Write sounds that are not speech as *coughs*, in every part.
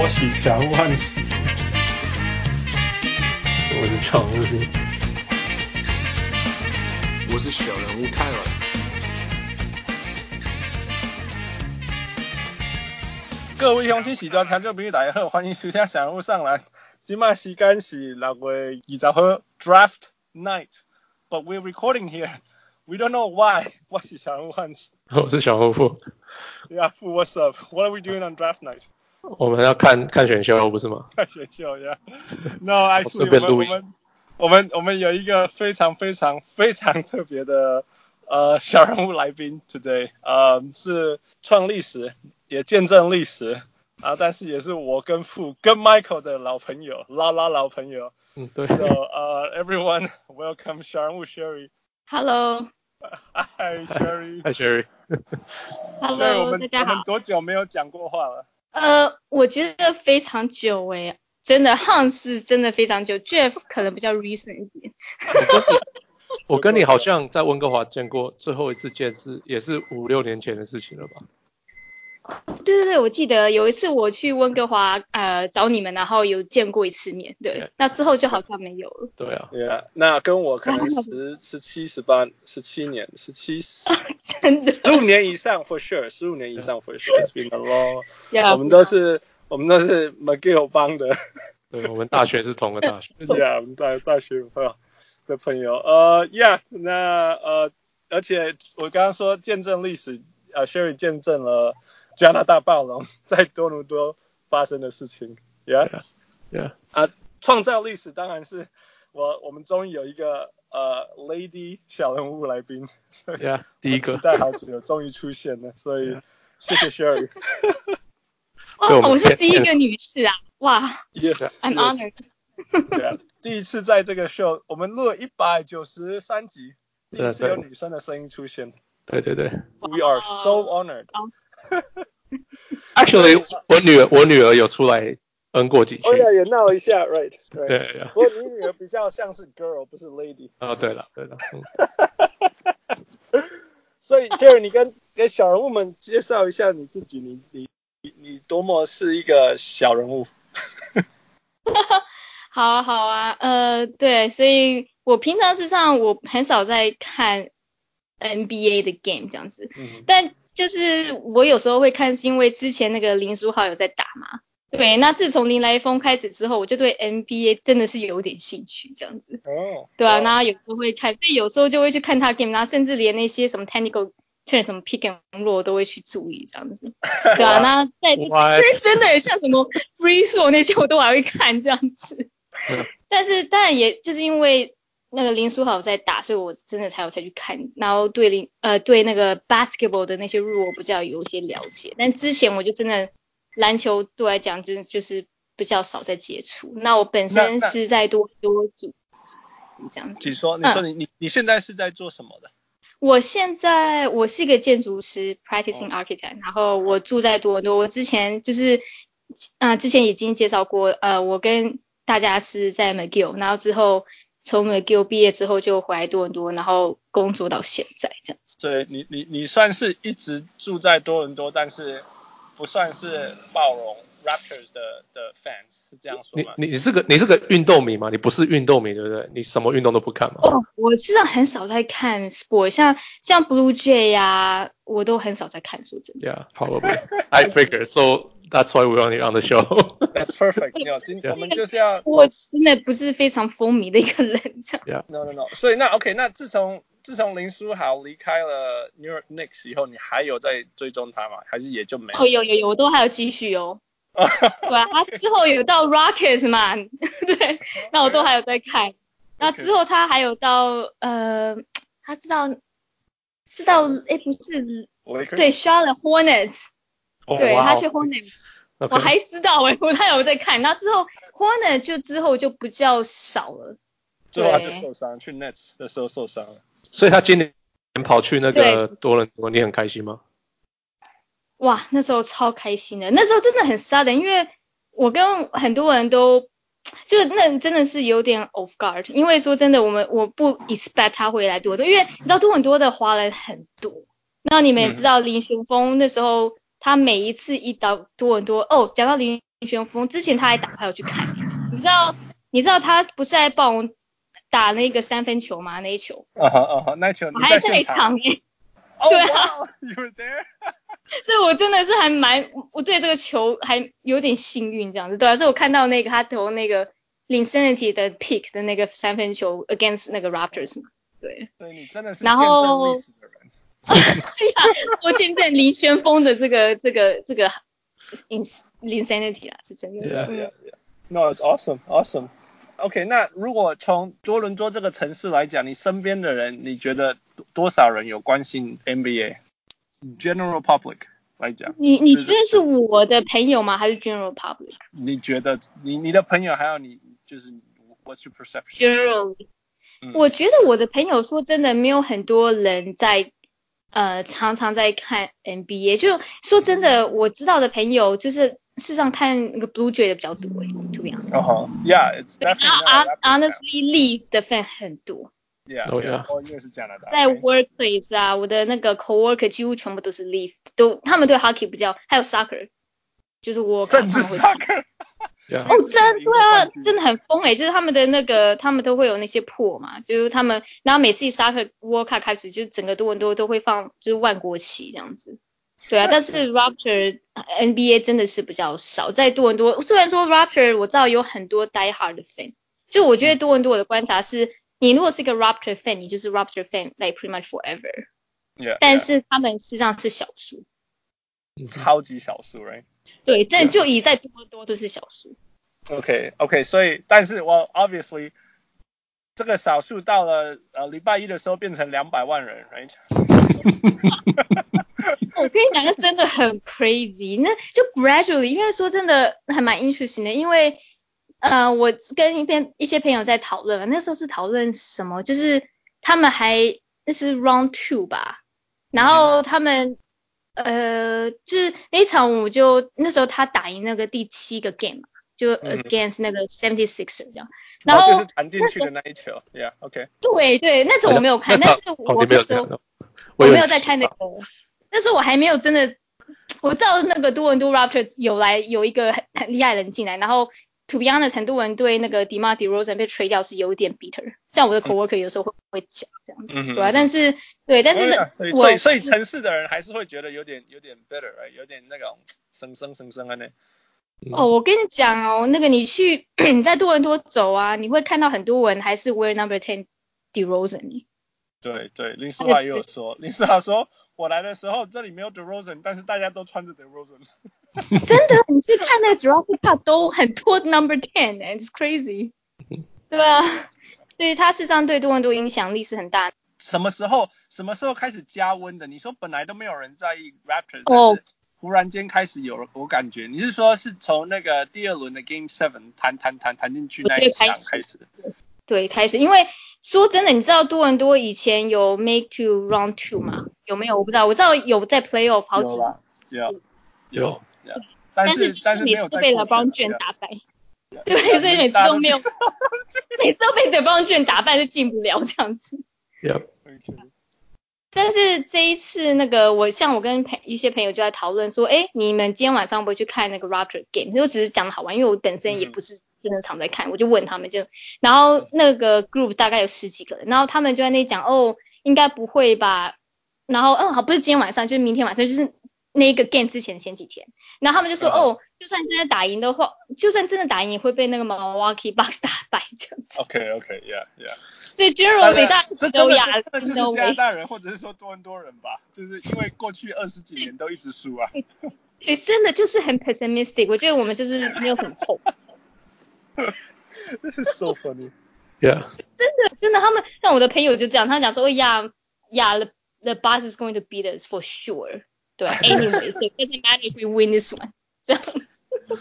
我是小人物汉斯，我是常务，我是小人物泰尔。各位乡亲、喜多听众朋友大家好，欢迎收听小人物上篮。今麦时间是六月二十号 Draft Night，but we're recording here. We don't know why. 我是小人物汉斯，我是小人物。Yeah, what's up? What are we doing on Draft Night? 我们要看看选秀，不是吗？看选秀，Yeah，No, *laughs* actually，我们我们我们我们有一个非常非常非常特别的呃小人物来宾，Today，呃，是创历史，也见证历史啊，但是也是我跟傅跟 Michael 的老朋友，拉拉老朋友。嗯，对。So, 呃，Everyone, welcome 小人物 Sherry。Hello。Hi Sherry。Hi Sherry。Hello，大家好。我们多久没有讲过话了？呃，我觉得非常久诶，真的，Hans 真的非常久，Jeff 可能比较 recent 一点。我跟你好像在温哥华见过，最后一次见是也是五六年前的事情了吧？对对对，我记得有一次我去温哥华呃找你们，然后有见过一次面，对，yeah. 那之后就好像没有了。对啊，对啊，那跟我可能 *laughs* 十十七十八十七年十七十真的十五年以上 for sure，十五年以上 for sure，it's been a long。*laughs* Yeah, 我们都是我们都是 McGill 帮的，对，我们大学是同个大学。*laughs* 对啊，我们大大学朋友的朋友，呃，Yeah，那呃，而且我刚刚说见证历史，呃，Sherry 见证了。加拿大暴龙在多伦多发生的事情，Yeah，Yeah，、yeah. 啊，创造历史当然是我，我们终于有一个呃，Lady 小人物来宾，Yeah，第一个期待好久，终于出现了，所以、yeah. 谢谢 Sherry。哦，我是第一个女士啊，哇，Yes，I'm honored。对第一次在这个 show，我们录了一百九十三集，第一次有女生的声音出现，对对对，We are so honored。*laughs* Actually，我女儿我女儿有出来嗯过几句，哦呀，也闹一下，right？, right. 对呀。不过你女儿比较像是 girl，不是 lady。哦，对了对了。*laughs* 所以 Jerry，你跟给小人物们介绍一下你自己，你你你你多么是一个小人物。*laughs* 好啊好啊，呃，对，所以我平常事实上我很少在看 NBA 的 game 这样子，嗯、但。就是我有时候会看，是因为之前那个林书豪有在打嘛。对，那自从林来疯开始之后，我就对 NBA 真的是有点兴趣，这样子。哦。对啊，那有时候会看，所以有时候就会去看他 game，然后甚至连那些什么 technical turn、什么 pick and roll 都会去注意这样子。*laughs* 对啊，那在 *laughs* 真的像什么 free throw 那些我都还会看这样子。但是当然也就是因为。那个林书豪在打，所以我真的才有才去看，然后对林呃对那个 basketball 的那些 rule 比较有些了解，但之前我就真的篮球对我来讲就就是比较少在接触。那我本身是在多多组这样子。请说，你说你、嗯、你你现在是在做什么的？我现在我是一个建筑师，practicing architect，、哦、然后我住在多伦多。我之前就是啊、呃，之前已经介绍过，呃，我跟大家是在 McGill，然后之后。从 McGill 毕业之后就回来多伦多，然后工作到现在这样子。对，你你你算是一直住在多伦多，但是不算是暴龙 Raptors 的的 fans，是这样说吗？你你是个你是个运动迷吗？你不是运动迷对不对？你什么运动都不看吗？哦，我实际上很少在看 sport，像像 Blue Jay 呀、啊，我都很少在看，说真的。Yeah, probably. *laughs* I figure so. That's why we're on the on the show. *laughs* That's perfect. 你好，今天我们就是要。我真的不是非常风靡的一个人，这样。Yeah. No, no, no. 所以那 OK，那自从自从林书豪离开了 New York Knicks 以后，你还有在追踪他吗？还是也就没有？哦，有有有，我都还有继续哦。*laughs* 对啊，他之后有到 Rockets 嘛？*laughs* 对，那我都还有在看。那、之后他还有到呃，他知道知道哎，不是?对，Charlotte Hornets。Oh, 对，他去 Hornet，、okay. 我还知道哎、欸，我他有在看，那之后 Hornet 就之后就比较少了，最后他就受伤，去 Nets 的时候受伤了，所以他今年跑去那个多伦多，你很开心吗？哇，那时候超开心的，那时候真的很 sudden，因为我跟很多人都就那真的是有点 off guard，因为说真的，我们我不 expect 他回来多伦多，因为你知道多伦多的华人很多，那你们也知道林雄峰那时候。他每一次一刀多伦多，哦，讲到林玄峰之前他还打，他有去看。你知道你知道他不是在帮我打那个三分球吗？那一球。啊哈啊哈，那球我还在场诶。Oh, *laughs* 对啊 wow, you were there? *laughs* 所以我真的是还蛮，我对这个球还有点幸运这样子，对啊，所以我看到那个他投那个 Linsanity 的 pick 的那个三分球 against 那个 Raptors 嘛，对。对，你真的是见证历史的人。对呀，我见证林旋风的这个这个这个 Linsanity 啊，是真的。Yeah, yeah, yeah. No, it's awesome, awesome. OK，那如果从多伦多这个城市来讲，你身边的人，你觉得多少人有关心 NBA？General public 来讲，你你觉得是我的朋友吗？还是 General public？你觉得你你的朋友还有你就是 What's your perception? Generally，、嗯、我觉得我的朋友说真的没有很多人在呃常常在看 NBA，就说真的，我知道的朋友就是。事实上，看那个 Blue Jay 的比较多诶，To be honest。哦吼，Yeah，it's definitely。Honestly, Leaf 的 fan 很多。Yeah。哦，因为是加拿大。在 Workplace 啊，我的那个 coworker 几乎全部都是 Leaf，都他们对 Hockey 比较，还有 Soccer，就是我。甚至 Soccer。哦，真的啊，真的很疯诶，就是他们的那个，他们都会有那些破嘛，就是他们，然后每次 Soccer World Cup 开始，就是整个多伦多都会放，就是万国旗这样子。对啊，但是 Raptor NBA 真的是比较少，在多伦多。虽然说 Raptor 我知道有很多 die hard 的 fan，就我觉得多伦多我的观察是，你如果是一个 Raptor fan，你就是 Raptor fan，like pretty much forever。Yeah, 但是他们实际上是少数，超级少数，right？对，这就以在多伦多都是小数。OK OK，所以但是我 obviously 这个少数到了呃礼拜一的时候变成两百万人，right？*laughs* 我跟你讲，那真的很 crazy。那就 gradually，因为说真的还蛮 interesting 的。因为呃，我跟一边一些朋友在讨论，那时候是讨论什么？就是他们还那是 round two 吧，然后他们、嗯、呃，就是那一场我就那时候他打赢那个第七个 game 嘛，就 against 那个 seventy six 这样。然后就是弹进去的那一球，Yeah，OK。对对，那时候我没有看，但是我那时候我没有在看那个。那时候我还没有真的，我知道那个多伦多 Raptors 有来有一个很很厉害的人进来，然后 To be honest 很多人对那个 DeMar DeRozan 被 trade 掉是有一点 bitter，像我的 coworker 有时候会会讲这样子，嗯、对吧、啊？但是对，但是所以所以所以城市的人还是会觉得有点有点 bitter，有点那种生生生生的呢。哦，我跟你讲哦，那个你去 *clears throat* 你在多伦多走啊，你会看到很多人还是 wear number ten DeRozan。对对，林书豪也有说，林书豪说。我来的时候，这里没有 DeRozan，但是大家都穿着 DeRozan。*laughs* 真的，你去看那个 Jurassic Park 都很多 Number Ten，it's crazy。对啊，对他事实上对多伦多影响力是很大。什么时候？什么时候开始加温的？你说本来都没有人在意 Raptors，哦忽然间开始有了，我感觉你是说是从那个第二轮的 Game Seven 弹弹弹弹进去那一场开始？对，开始，因为。说真的，你知道多伦多以前有 make to round two 吗？有没有？我不知道。我知道有在 playoff 好几有有，有，有，但是就是每次都被 LeBron James 打败，*laughs* 对，所以每次都没有，*laughs* 每次都被 LeBron James 打败就进不了这样子。有。*laughs* 但是这一次那个，我像我跟朋一些朋友就在讨论说，哎，你们今天晚上不会去看那个 Raptor game？就只是讲的好玩，因为我本身也不是。真的常在看，我就问他们就，然后那个 group 大概有十几个人，然后他们就在那讲，哦，应该不会吧？然后，嗯，好，不是今天晚上，就是明天晚上，就是那个 game 之前的前几天，然后他们就说，哦，哦，就算真的打赢的话，就算真的打赢，也会被那个 Milwaukee Bucks 打败这样子。OK，OK，Yeah，Yeah。对，Generally 大家都亚真的就是加拿大人，或者是说多伦多人吧，就是因为过去二十几年都一直输啊。*laughs* 你，真的就是很 pessimistic，我觉得我们就是没有很厚。This is so funny. Yeah. 真的，真的，他们像我的朋友就这样，他讲说，呀呀，the the boss is going to beat us for sure. 对，Anyway, so it doesn't matter if we win this one. 这样。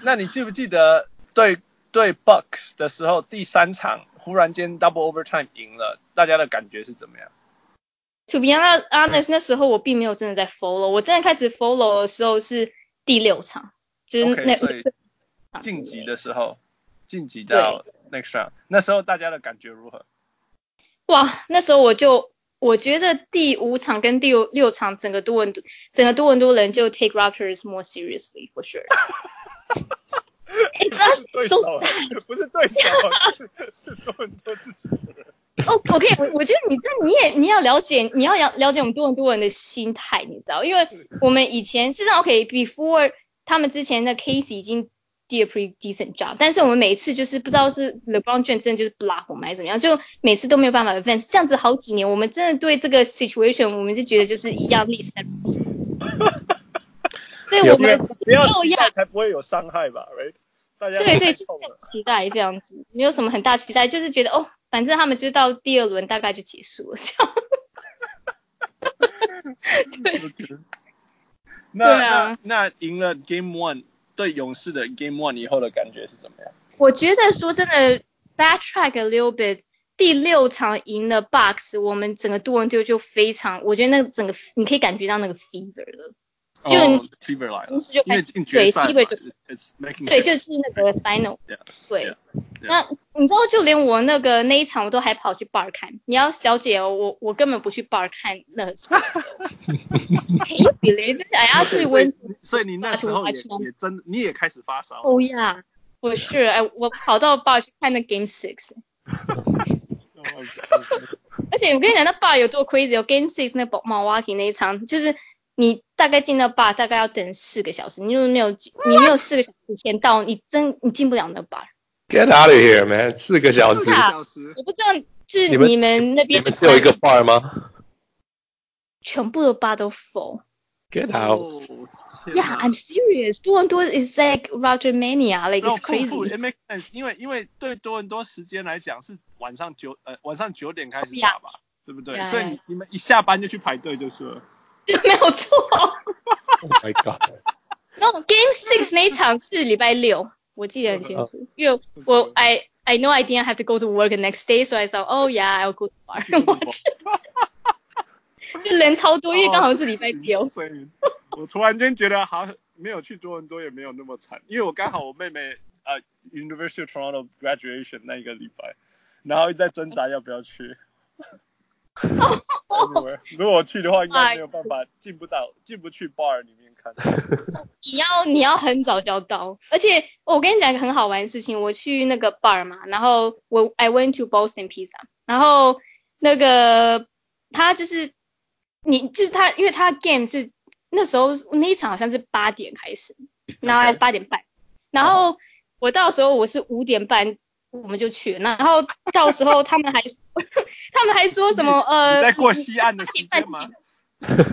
那你记不记得对对 Bucks *laughs* *laughs* 的时候，第三场忽然间 double overtime 赢了，大家的感觉是怎么样？To be honest，那时候我并没有真的在 follow，我真的开始 follow 的时候是第六场，就是那。Okay, 晋级的时候，晋级到 next round，那时候大家的感觉如何？哇，那时候我就 我觉得第五场跟第六场，整个多伦多整个多伦多人就 take Raptors more seriously for sure。*laughs* 是对手，*laughs* 不是对手，是多伦多自己的人。哦、oh,，OK，我我觉得你这你也你要了解，你要了了解我们多伦多人的心态，你知道？因为我们以前是让 OK，before 他们之前的 case 已经 did a pretty decent job，但是我们每一次就是不知道是 LeBron James 真的就是 block 我们还是怎么样，就每次都没有办法 advance，这样子好几年，我们真的对这个 situation 我们就觉得就是一样历史。*laughs* 所以我们不要期待才不会有伤害吧，right？大家对对，就期待这样子，没有什么很大期待，就是觉得哦。反正他们就到第二轮大概就结束了，这样。*laughs* 对。那对啊，那赢了 Game One 对勇士的 Game One 以后的感觉是怎么样？我觉得说真的，backtrack a little bit，第六场赢了 Box，我们整个多伦多就非常，我觉得那个整个你可以感觉到那个 fever 了。就 t i，就开始对 t i 对，就是那个 final，对。那你知道，就连我那个那一场，我都还跑去 bar 看。你要小姐哦，我我根本不去 bar 看那个。*laughs* Can you believe it？哎呀，是温，所以你那时候也真，你也开始发烧。Oh yeah，我是哎，我跑到 bar 去看那 Game Six。*laughs* 而且我跟你讲，那 bar 有多 crazy，有 Game Six 那宝马瓦奇那一场，就是。你大概进到 bar 大概要等四个小时，你如果没有你没有四个小时前到，你真你进不了那 bar。Get out of here, man！四个小时。四个小时。我不知道是你们那边只有一个 bar 吗？全部的 bar 都 full。Get out! Yeah, I'm serious. 多伦多 is like Roger Mania, like it's crazy. It makes sense. 因为因为对多伦多时间来讲是晚上九呃晚上九点开始打吧，对不对？所以你你们一下班就去排队就是了。没有错。Oh my god！那 Game Six 那一场是礼拜六，我记得很清楚，因为我 I I know I didn't have to go to work the next day, so I thought, oh yeah, I'll go to bar and watch. 就人超多，因为刚好是礼拜六。我突然间觉得好像没有去多伦多也没有那么惨，因为我刚好我妹妹呃 University of Toronto graduation 那一个礼拜，然后在挣扎要不要去。*laughs* Anyway, 如果我去的话，应该没有办法进不到，*laughs* 进不去 bar 里面看。你要你要很早就要到，而且我跟你讲一个很好玩的事情，我去那个 bar 嘛，然后我 I went to Boston Pizza，然后那个他就是你就是他，因为他 game 是那时候那一场好像是八点开始，然后还是八点半，然后我到时候我是五点半。我们就去，然后到时候他们还他们还说什么呃，在过西岸的时间吗？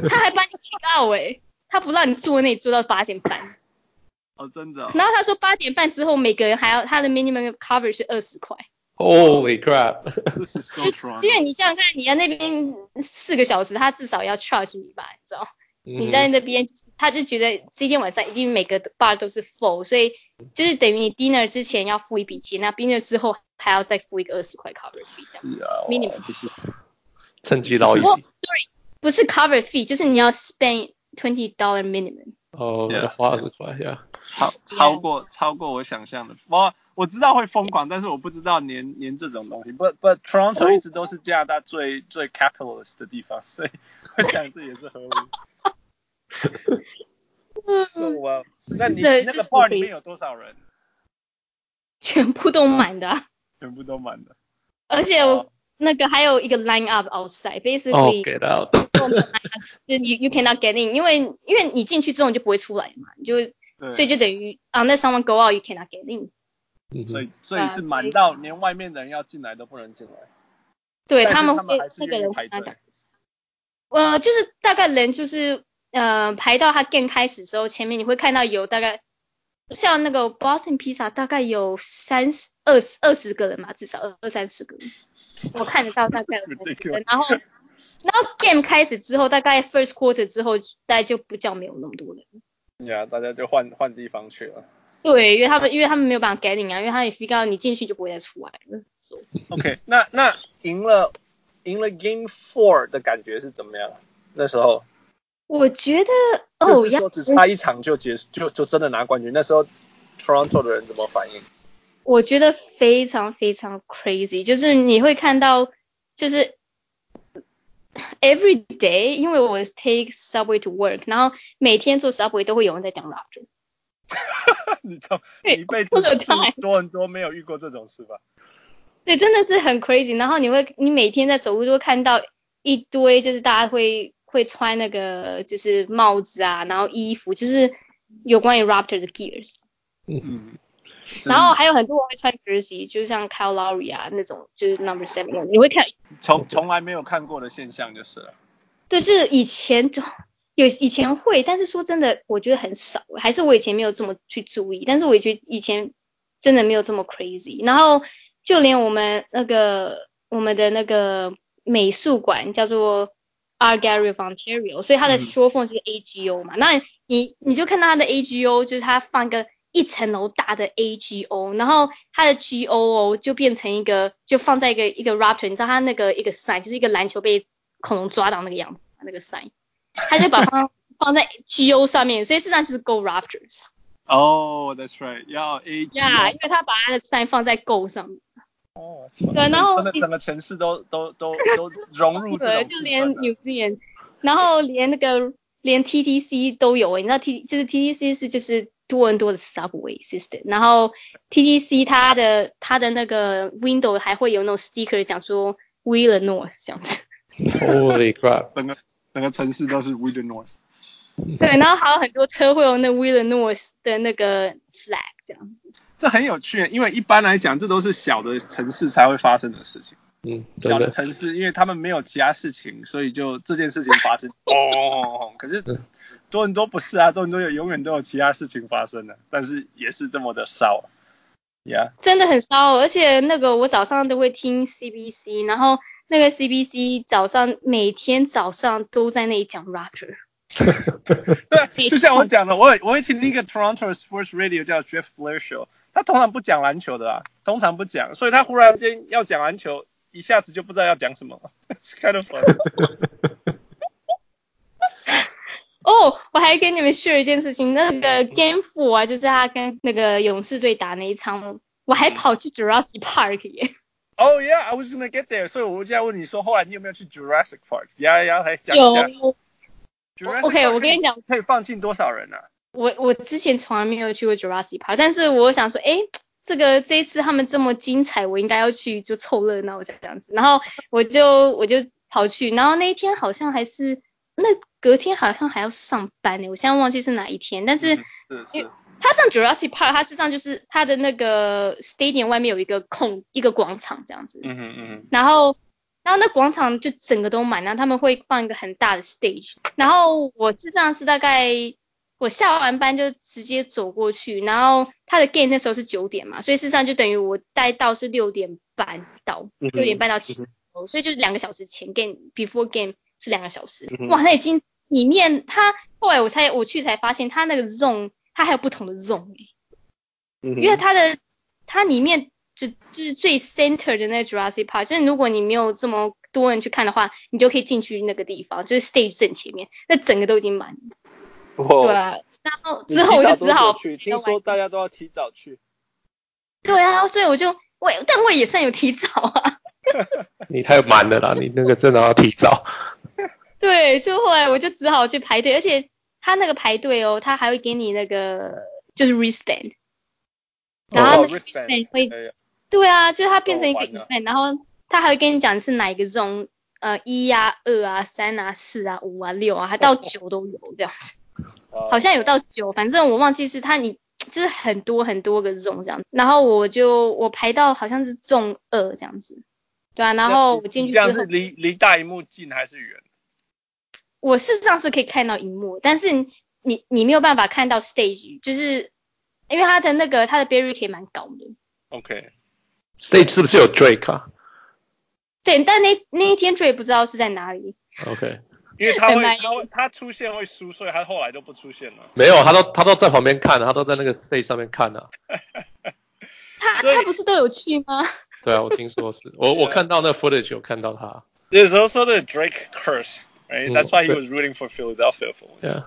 他还帮你提到哎，他不让你坐那里坐到八点半。哦，真的、哦。然后他说八点半之后每个人还要他的 minimum cover 是二十块。Holy crap！*laughs* 因为你这样看，你在那边四个小时，他至少要 charge 你吧，你知道？你在那边，他就觉得今天晚上一定每个 bar 都是 full，所以就是等于你 dinner 之前要付一笔钱，那 dinner 之后还要再付一个二十块 cover fee 这样子。minimum 不是趁机捞一笔。Sorry，不是 cover fee，就是你要 spend twenty dollar minimum。哦，要花二十块呀，超超过超过我想象的。我我知道会疯狂，但是我不知道连连这种东西。But but Toronto 一直都是加拿大最最 capitalist 的地方，所以我想这也是合理。*laughs* So well，那你那个 bar 里面有多少人？全部都满的，全部都满的。而且我那个还有一个 line up outside，basically get out，就 you you cannot get in，因为因为你进去之后你就不会出来嘛，你就所以就等于啊，那 someone go out，you cannot get in。所以所以是满到连外面的人要进来都不能进来。对他们会那个人跟他讲，呃，就是大概人就是。呃，排到他 game 开始的时候，前面你会看到有大概像那个 Boston Pizza，大概有三十二十二十个人嘛，至少二二三十个人，我看得到大概 *laughs* 有人。然后，然后 game 开始之后，大概 first quarter 之后，大概就不叫没有那么多人。呀，yeah, 大家就换换地方去了。对，因为他们因为他们没有办法 get in 啊，因为他也 out 你进去就不会再出来了。So. OK，那那赢了赢了 Game Four 的感觉是怎么样？那时候？我觉得哦，要只差一场就结束，就就真的拿冠军。那时候，Toronto 的人怎么反应？我觉得非常非常 crazy，就是你会看到，就是 every day，因为我 take subway to work，然后每天坐 subway 都会有人在讲 Raptor。*laughs* 你从你一辈子多很多没有遇过这种事吧？对，真的是很 crazy。然后你会，你每天在走路都会看到一堆，就是大家会会穿那个就是帽子啊，然后衣服，就是有关于 Raptors 的 gears。嗯嗯，然后还有很多人会穿 jersey，就像 Cal Lowry 啊那种，就是 Number Seven。你会看从从来没有看过的现象就是了。对，就是以前就。有以前会，但是说真的，我觉得很少，还是我以前没有这么去注意。但是我也觉得以前真的没有这么 crazy。然后就连我们那个我们的那个美术馆叫做 Art Gallery of Ontario，所以它的 short form 就是 AGO 嘛。嗯、那你你就看到它的 AGO，就是它放个一层楼大的 AGO，然后它的 GOO 就变成一个，就放在一个一个 Raptor，你知道它那个一个 sign，就是一个篮球被恐龙抓到那个样子，那个 sign。他就把它放在 GO 上面，所以事实上就是 Go Raptors。哦、oh,，That's right，要 A。Yeah，，因为他把他的 sign 放在 Go 上面。哦，对，然后整个城市都都都都 *laughs* 融入这、就连纽西兰，然后连那个连 TTC 都有哎、欸，那 T 就是 TTC 是就是多伦多的 Subway System，然后 TTC 它的它的那个 window 还会有那种 sticker 讲说 w i l l e North 这样子，Holy crap，整个整个城市都是 w i l l e North，对，然后还有很多车会有那 w i l l e North 的那个 flag 这样。子。这很有趣，因为一般来讲，这都是小的城市才会发生的事情。嗯，小的城市，因为他们没有其他事情，所以就这件事情发生。*laughs* 哦，可是多伦多不是啊，多伦多有永远都有其他事情发生的，但是也是这么的烧。Yeah，真的很烧，而且那个我早上都会听 CBC，然后。那个 CBC 早上每天早上都在那里讲 Raptor，*laughs* 对，就像我讲的，我我会听那个 Toronto Sports Radio 叫 Jeff Blair Show，他通常不讲篮球的啊，通常不讲，所以他忽然间要讲篮球，一下子就不知道要讲什么了，*laughs* It's kind of fun。哦，我还跟你们 share 一件事情，那个 Game Four 啊，就是他跟那个勇士队打那一场，我还跑去 Jurassic Park 耶。Oh yeah, I was gonna get there. 所以我就要问你说，后来你有没有去 Jurassic Park？呀呀，来讲一下。有。OK，我跟你讲，可以放进多少人呢、啊？我我之前从来没有去过 Jurassic Park，但是我想说，哎，这个这一次他们这么精彩，我应该要去就凑热闹这样子。然后我就我就跑去，然后那一天好像还是那隔天好像还要上班呢，我现在忘记是哪一天，但是。嗯、是是。它上 Jurassic Park，它实际上就是他的那个 stadium 外面有一个空一个广场这样子。嗯嗯嗯。然后，然后那广场就整个都满，然后他们会放一个很大的 stage。然后我实际上是大概我下完班就直接走过去，然后他的 game 那时候是九点嘛，所以事实上就等于我待到是六点半到，六、嗯、点半到七点，所以就是两个小时前 game before game 是两个小时。嗯、哇，那已经里面它后来我才我去才发现它那个 zone。它还有不同的 zone，因为它的它里面就就是最 center 的那个 Jurassic Park，就是如果你没有这么多人去看的话，你就可以进去那个地方，就是 stage 正前面，那整个都已经满了。哦、对啊，然后之后我就只好去，听说大家都要提早去。对啊，所以我就我但我也算有提早啊。*laughs* 你太满了啦，你那个真的要提早。对，就后来我就只好去排队，而且。他那个排队哦，他还会给你那个就是 wristband，然后那个 wristband 会，对啊，就是它变成一个 event，然后他还会跟你讲是哪一个 zone，呃，一啊、二啊、三啊、四啊、五啊、六啊，还到九都有这样子，好像有到九，反正我忘记是他你 *tsk* 就是很多很多个 zone 这样，然后我就我排到好像是 zone 二这样子，对啊，然后我进去这样是离离大荧幕近还是远？我事实上是可以看到荧幕，但是你你没有办法看到 stage，就是因为它的那个它的 barrier 蛮高的。OK，stage 是不是有 Drake 啊？对，但那那一天 Drake 不知道是在哪里。OK，因为他会他会他出现会输，所以他后来都不出现了。没有，他都他都在旁边看，他都在那个 stage 上面看呢。他他不是都有去吗？对啊，我听说是我我看到那 footage 有看到他。There's also the Drake curse. Right? That's why he was rooting for Philadelphia for once. Yeah.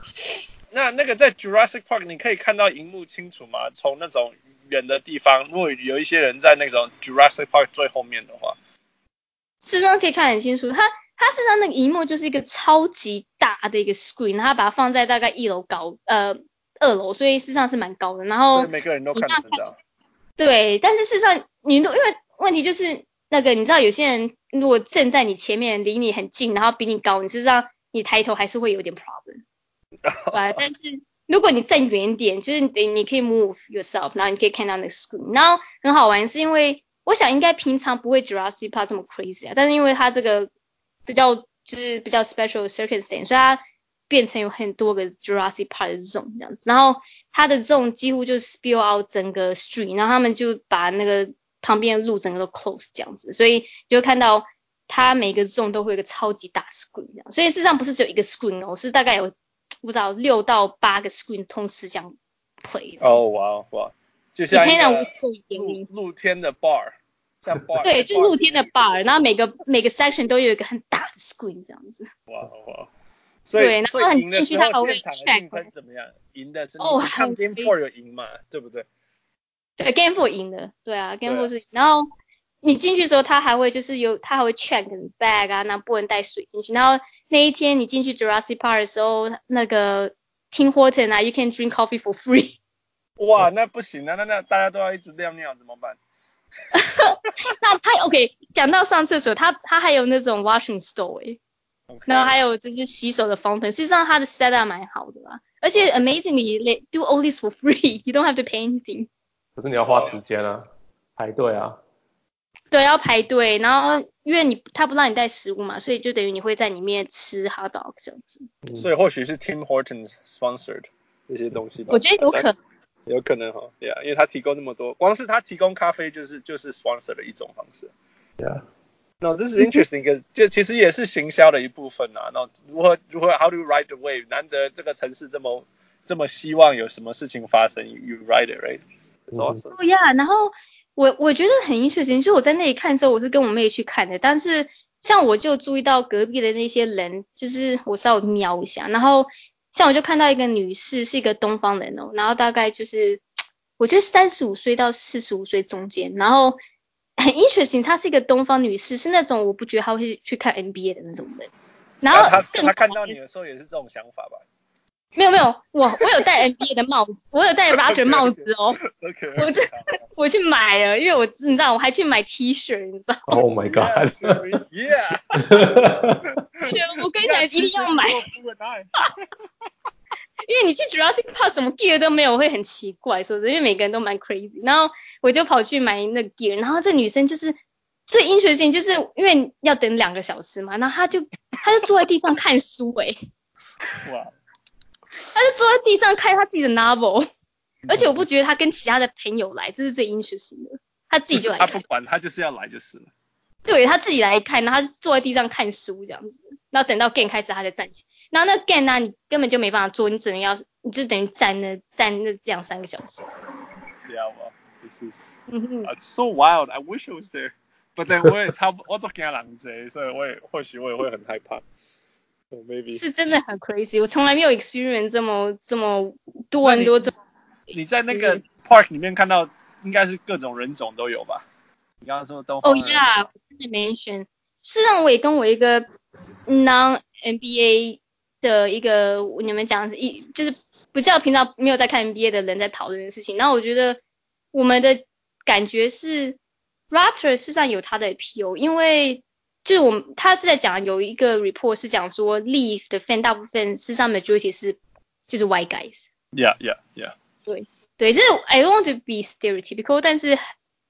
那那个在 Jurassic Park 你可以看到荧幕清楚吗？从那种远的地方，如果有一些人在那种 Jurassic Park 最后面的话，实际上可以看很清楚。它它实际上那个荧幕就是一个超级大的一个 screen，然后把它放在大概一楼高，呃，二楼，所以事实上是蛮高的。然后每个人都看得到。对，但是事实上你都因为问题就是那个，你知道有些人如果站在你前面，离你很近，然后比你高，你事实上你抬头还是会有点 problem。*laughs* 对，但是如果你站远点，就是你你可以 move yourself，然后你可以看到那个 screen，然后很好玩，是因为我想应该平常不会 Jurassic Park 这么 crazy 啊，但是因为它这个比较就是比较 special circumstance，所以它变成有很多个 Jurassic Park 的 zone 这样子，然后它的 zone 几乎就是 spill out 整个 street，然后他们就把那个旁边的路整个都 close 这样子，所以就会看到它每个 zone 都会有一个超级大 screen 这样，所以事实上不是只有一个 screen 哦，是大概有。不知道六到八个 screen 同时这样 play 哦，哇哇，就像一个露露天的 bar，像 bar *laughs* 对，就露天的 bar，然后每个每个 section 都有一个很大的 screen 这样子。哇哇，所以然后很进去他还会 check 怎么样，赢的是哦，看 game four 有赢嘛，对不对？对，game four 赢的，对啊，game four 是，然后你进去的时候，他还会就是有他还会 check 你 bag 啊，那不能带水进去，然后。那一天你进去 Jurassic Park 的时候，那个 Tim Horton 啊，You can drink coffee for free。哇，那不行啊，那那大家都要一直尿尿怎么办？那他 OK，讲到上厕所，他他还有那种 washing，okay. 然后还有就是洗手的方盆，实际上他的 setup 蛮好的啦。而且 amazingly，they do all this for free，you don't have to pay anything。可是你要花时间啊，排队啊。对，要排队，然后因为你他不让你带食物嘛，所以就等于你会在里面吃 hot dog 这样子。所以或许是 Tim Hortons sponsored 这些东西吧。我觉得有可能，有可能哈，对啊，因为他提供那么多，光是他提供咖啡就是就是 sponsor 的一种方式。对啊，那这是 interesting，个就其实也是行销的一部分啊。那如何如何 how do you ride the wave？难得这个城市这么这么希望有什么事情发生，you ride it right？It's awesome。对呀，然后。我我觉得很 interesting，就是我在那里看的时候，我是跟我妹去看的。但是像我就注意到隔壁的那些人，就是我稍微瞄一下，然后像我就看到一个女士，是一个东方人哦，然后大概就是我觉得三十五岁到四十五岁中间，然后很 *laughs* interesting，她是一个东方女士，是那种我不觉得她会去看 NBA 的那种人。然后她她看到你的时候也是这种想法吧？没有没有，我我有戴 NBA 的帽子，我有戴 Raptor *laughs* 帽子哦。OK，, okay. 我这 *laughs* 我去买了，因为我你知道，我还去买 T 恤，你知道吗？Oh my god！Yeah，我跟你讲，一定要买。因为你去主要是怕什么 gear 都没有，会很奇怪，是不是？因为每个人都蛮 crazy。然后我就跑去买那个 gear，然后这女生就是最 interesting，就是因为要等两个小时嘛，然后她就她就坐在地上看书、欸，哎，哇。她就坐在地上看她自己的 novel，而且我不觉得她跟其他的朋友来，这是最 interesting 的。她自己就来看，管，她就是要来就是了。对，她自己来看，然后她就坐在地上看书这样子，然后等到 game 开始她才站起来。然后那 game 呢，你根本就没办法做，你只能要，你就等于站那站那两三个小时。Yeah, well, this is it's so wild. I wish I was there, *laughs* but then 我也差不，*laughs* 我做惊人贼，所以我也或许我也会很害怕。Oh, maybe. 是真的很 crazy，我从来没有 experience 这么这么多很多这么。你在那个 park 里面看到，应该是各种人种都有吧？你刚刚说都。哦呀，我真的没选。事实上，我也跟我一个 non NBA 的一个你们讲一就是比较平常没有在看 NBA 的人在讨论的事情。然后我觉得我们的感觉是 Raptor 事实上有它的 appeal，因为。就是我们，他是在讲有一个 report 是讲说，Leaf 的 fan 大部分事实上 majority 是就是 white guys。Yeah, yeah, yeah。对对，就是 I don't want to be stereotypical，但是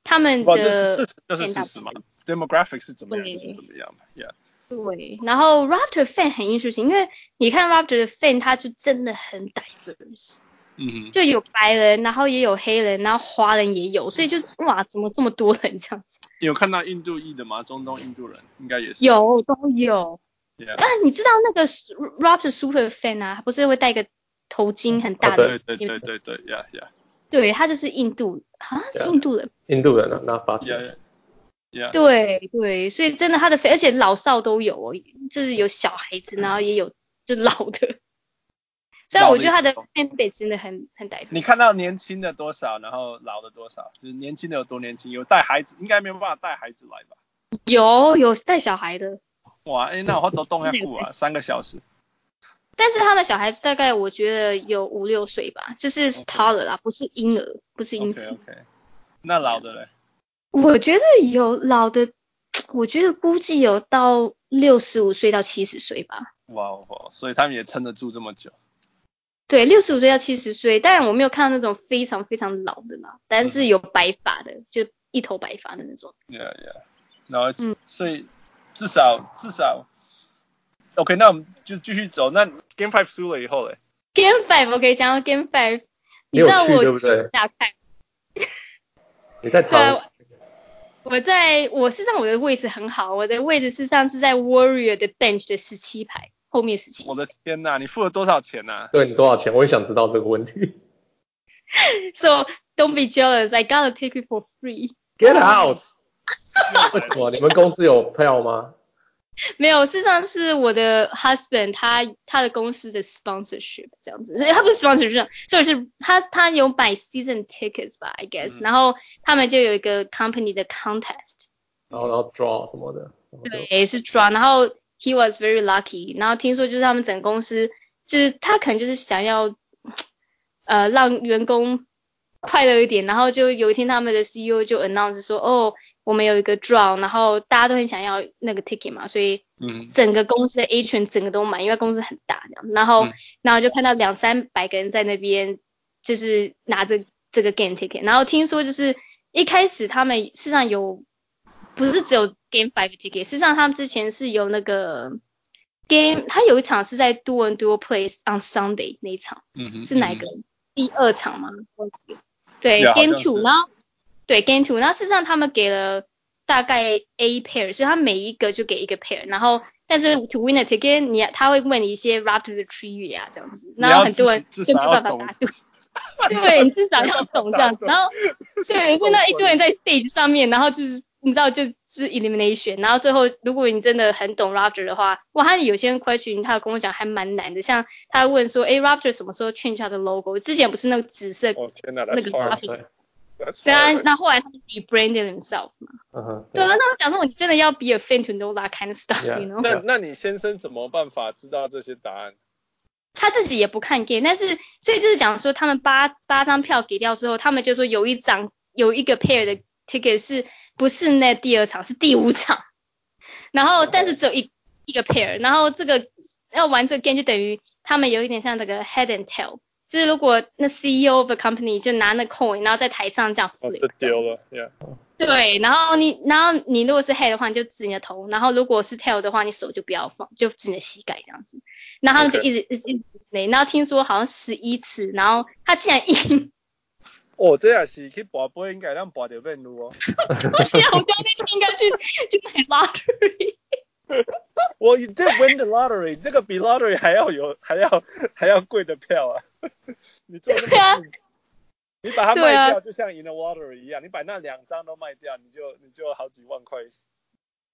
他们的事实就是事实嘛，demographic 是怎么样就是怎么样嘛，Yeah。对，然后 Raptor fan 很 interesting，因为你看 Raptor 的 fan，他就真的很 diverse。嗯，就有白人，然后也有黑人，然后华人也有，所以就哇，怎么这么多人这样子？有看到印度裔的吗？中东印度人应该也是有，都有。啊，你知道那个 Raptor super fan 啊，不是会戴个头巾很大的？哦、对对对对对，Yeah Yeah。对，他就是印度啊，是印度人。印度人啊，那发 Yeah Yeah。对对，所以真的他的而且老少都有哦，就是有小孩子，然后也有就老的。所以我觉得他的 fan base 真的很很带。你看到年轻的多少，然后老的多少？就是年轻的有多年轻？有带孩子，应该没有办法带孩子来吧？有有带小孩的。哇，哎、欸，那我都动一下步啊，三个小时。但是他们小孩子大概我觉得有五六岁吧，就是 toddler 啦，不是婴儿，不是婴儿。OK OK。那老的嘞？我觉得有老的，*tsk* 我觉得估计有到六十五岁到七十岁吧。哇哦，所以他们也撑得住这么久。对，六十五岁到七十岁，当然我没有看到那种非常非常老的啦，但是有白发的，嗯、就一头白发的那种。Yeah, yeah。然后，所以至少至少，OK，那我们就继续走。那 Game Five 输了以后嘞？Game Five，我可以讲到 Game Five，你知道我对不对？打开。你在场？我在我事实上我的位置很好，我的位置事实上是在 Warrior 的 Bench 的十七排。后面十七。我的天呐，你付了多少钱呐、啊？对你多少钱？我也想知道这个问题。*laughs* So don't be jealous. I got a ticket for free. Get out！为什么？你们公司有票吗？没有，事实上是我的 husband 他他的公司的 sponsorship 这样子，他不是 sponsorship，所以是他他有买 season tickets 吧，I guess、嗯。然后他们就有一个 company 的 contest，然后然后 draw 什么的。对，也是 draw，然后。He was very lucky。然后听说就是他们整个公司，就是他可能就是想要，呃，让员工快乐一点。然后就有一天他们的 CEO 就 announce 说，哦，我们有一个 draw，然后大家都很想要那个 ticket 嘛，所以整个公司的 A 群整个都满，因为公司很大这样。然后，然后就看到两三百个人在那边，就是拿着这个 game ticket。然后听说就是一开始他们事实上有。不是只有 Game Five ticket，事实上他们之前是有那个 Game，他有一场是在 Duo and Duo Place on Sunday 那一场，嗯哼，是哪个？嗯、第二场吗？对 Game Two，然后对 Game Two，然后事实上他们给了大概 A pair，所以他每一个就给一个 pair，然后但是 To win a ticket，你他会问你一些 Raptor 的 trivia 啊这样子，然后很多人就没办法答对，对你至少要懂这样子，然后 *laughs* 对，现在一堆人在 stage 上面，然后就是。你知道就是 elimination，然后最后如果你真的很懂 Raptor 的话，哇，他有些 question 他有跟我讲还蛮难的，像他问说，哎，Raptor 什么时候 change 他的 logo？之前不是那个紫色，oh, 那个 Raptor 对啊，那后来他就 rebranded himself 嘛。Uh 对啊，那我讲说你真的要 be a fan to know that kind of stuff，you know？那那你先生怎么办法知道这些答案？他自己也不看 game，但是所以就是讲说他们八八张票给掉之后，他们就说有一张有一个 pair 的 ticket 是。不是那第二场，是第五场，然后但是只有一一个 pair，然后这个要玩这个 game 就等于他们有一点像这个 head and tail，就是如果那 CEO of the company 就拿那 coin，然后在台上这样 flip，就丢了，yeah。对，然后你然后你如果是 head 的话，你就指你的头，然后如果是 tail 的话，你手就不要放，就指你的膝盖这样子，然后他们就一直.一直一直没，然后听说好像十一次，然后他竟然赢。哦，这也是去博杯，应该让博到面路哦。对呀，我刚才应该去去买 lottery。*laughs* 我这 win the lottery，这个比 lottery 还要有还要还要贵的票啊！你做那个，啊、你把它卖掉，就像赢了 lottery 一样。你把那两张都卖掉，你就你就好几万块。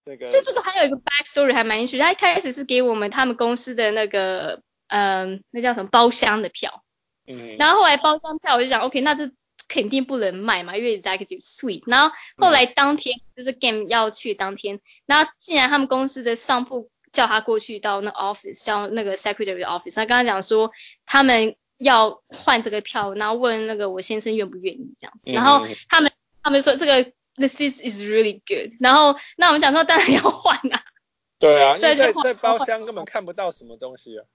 那个，其实这个还有一个 back story 还蛮有趣。他一开始是给我们他们公司的那个嗯、呃，那叫什么包厢的票。嗯。然后后来包厢票，我就想，OK，那这。肯定不能卖嘛，因为 executive suite。然后后来当天、嗯、就是 game 要去当天，然后既然他们公司的上部叫他过去到那 office，叫那个 secretary office，他刚刚讲说他们要换这个票，然后问那个我先生愿不愿意这样子。然后他们、嗯、他们说这个 this is is really good。然后那我们讲说当然要换啊。对啊，因为在在包厢根本看不到什么东西啊。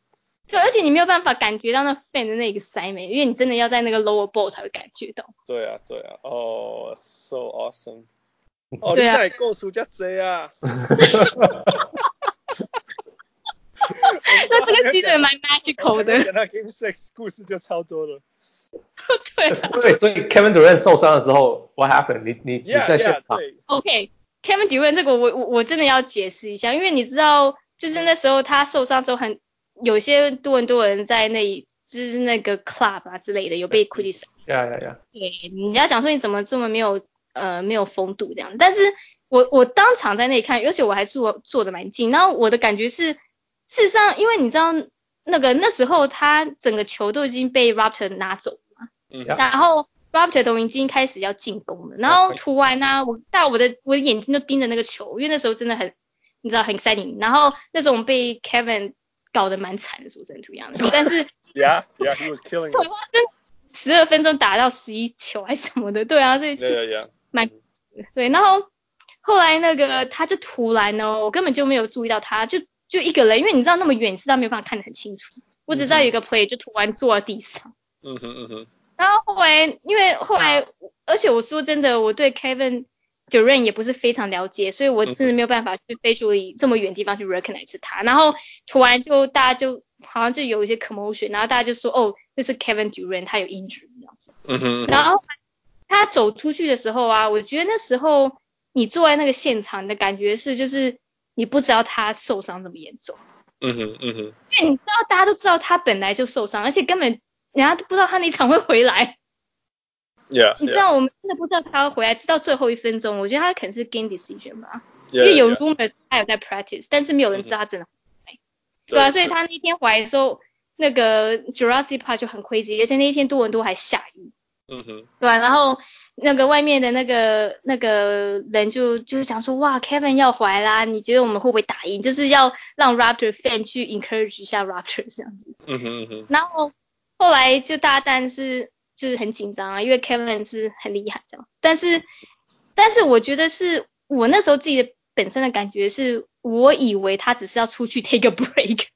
对，而且你没有办法感觉到那 fan 的那个塞美，因为你真的要在那个 lower bowl 才会感觉到。对啊，对啊，哦、oh,，so awesome！*laughs* 哦，你在够数加 J 啊！*laughs* 那这个其实也蛮 magical 的。那 Game Six 故事就超多了。*laughs* 对啊。对，所以 Kevin Durant 受伤的时候，What happened？你你你在现场。OK，Kevin Durant 这个我我我真的要解释一下，因为你知道，就是那时候他受伤的时候很。有些多很多人在那里，就是那个 club 啊之类的，有被 criticize。呀呀呀！对，你要讲说你怎么这么没有呃没有风度这样。但是我我当场在那里看，而且我还坐坐的蛮近。然后我的感觉是，事实上，因为你知道那个那时候他整个球都已经被 Raptor 拿走了嘛，嗯、然后 Raptor 都已经开始要进攻了。然后突然呢、啊，我大我的我的眼睛都盯着那个球，因为那时候真的很你知道很 exciting。然后那时候我们被 Kevin 搞得蛮惨的，说真的，一样的。但是，*laughs* Yeah, Yeah, he was killing. 对，十二分钟打到十一球还是什么的，对啊，所以 Yeah, Yeah, 蛮对。然后后来那个他就突然呢，我根本就没有注意到他，就就一个人，因为你知道那么远，是他没有办法看得很清楚。我只知道有一个 play 就突然坐在地上。嗯哼嗯哼。然后后来，因为后来，而且我说真的，我对 Kevin Durant 也不是非常了解，所以我真的没有办法去 visually 这么远地方去 recognize 他。然后突然就大家就好像就有一些 commotion，然后大家就说：“哦，这是 Kevin Durant，他有 injury 这样子。”嗯哼。然后他走出去的时候啊，我觉得那时候你坐在那个现场的感觉是，就是你不知道他受伤这么严重。嗯哼嗯哼。因为你知道，大家都知道他本来就受伤，而且根本。人家都不知道他那场会回来，Yeah，你知道我们真的不知道他会回来，直到最后一分钟，我觉得他可能是 game decision 吧，yeah, 因为有 rumors 他有在 practice，但是没有人知道他真的回来，嗯、对啊，所以他那天回来的时候，那个 Jurassic Park 就很 crazy，而且那一天多伦多还下雨，嗯哼，对啊，然后那个外面的那个那个人就就是讲说，哇，Kevin 要回来啦，你觉得我们会不会打赢？就是要让 Raptor fan 去 encourage 一下 Raptor 这样子，嗯哼嗯哼，然后。后来就大但是就是很紧张啊，因为 Kevin 是很厉害这样。但是，但是我觉得是我那时候自己的本身的感觉是，我以为他只是要出去 *laughs* take a break。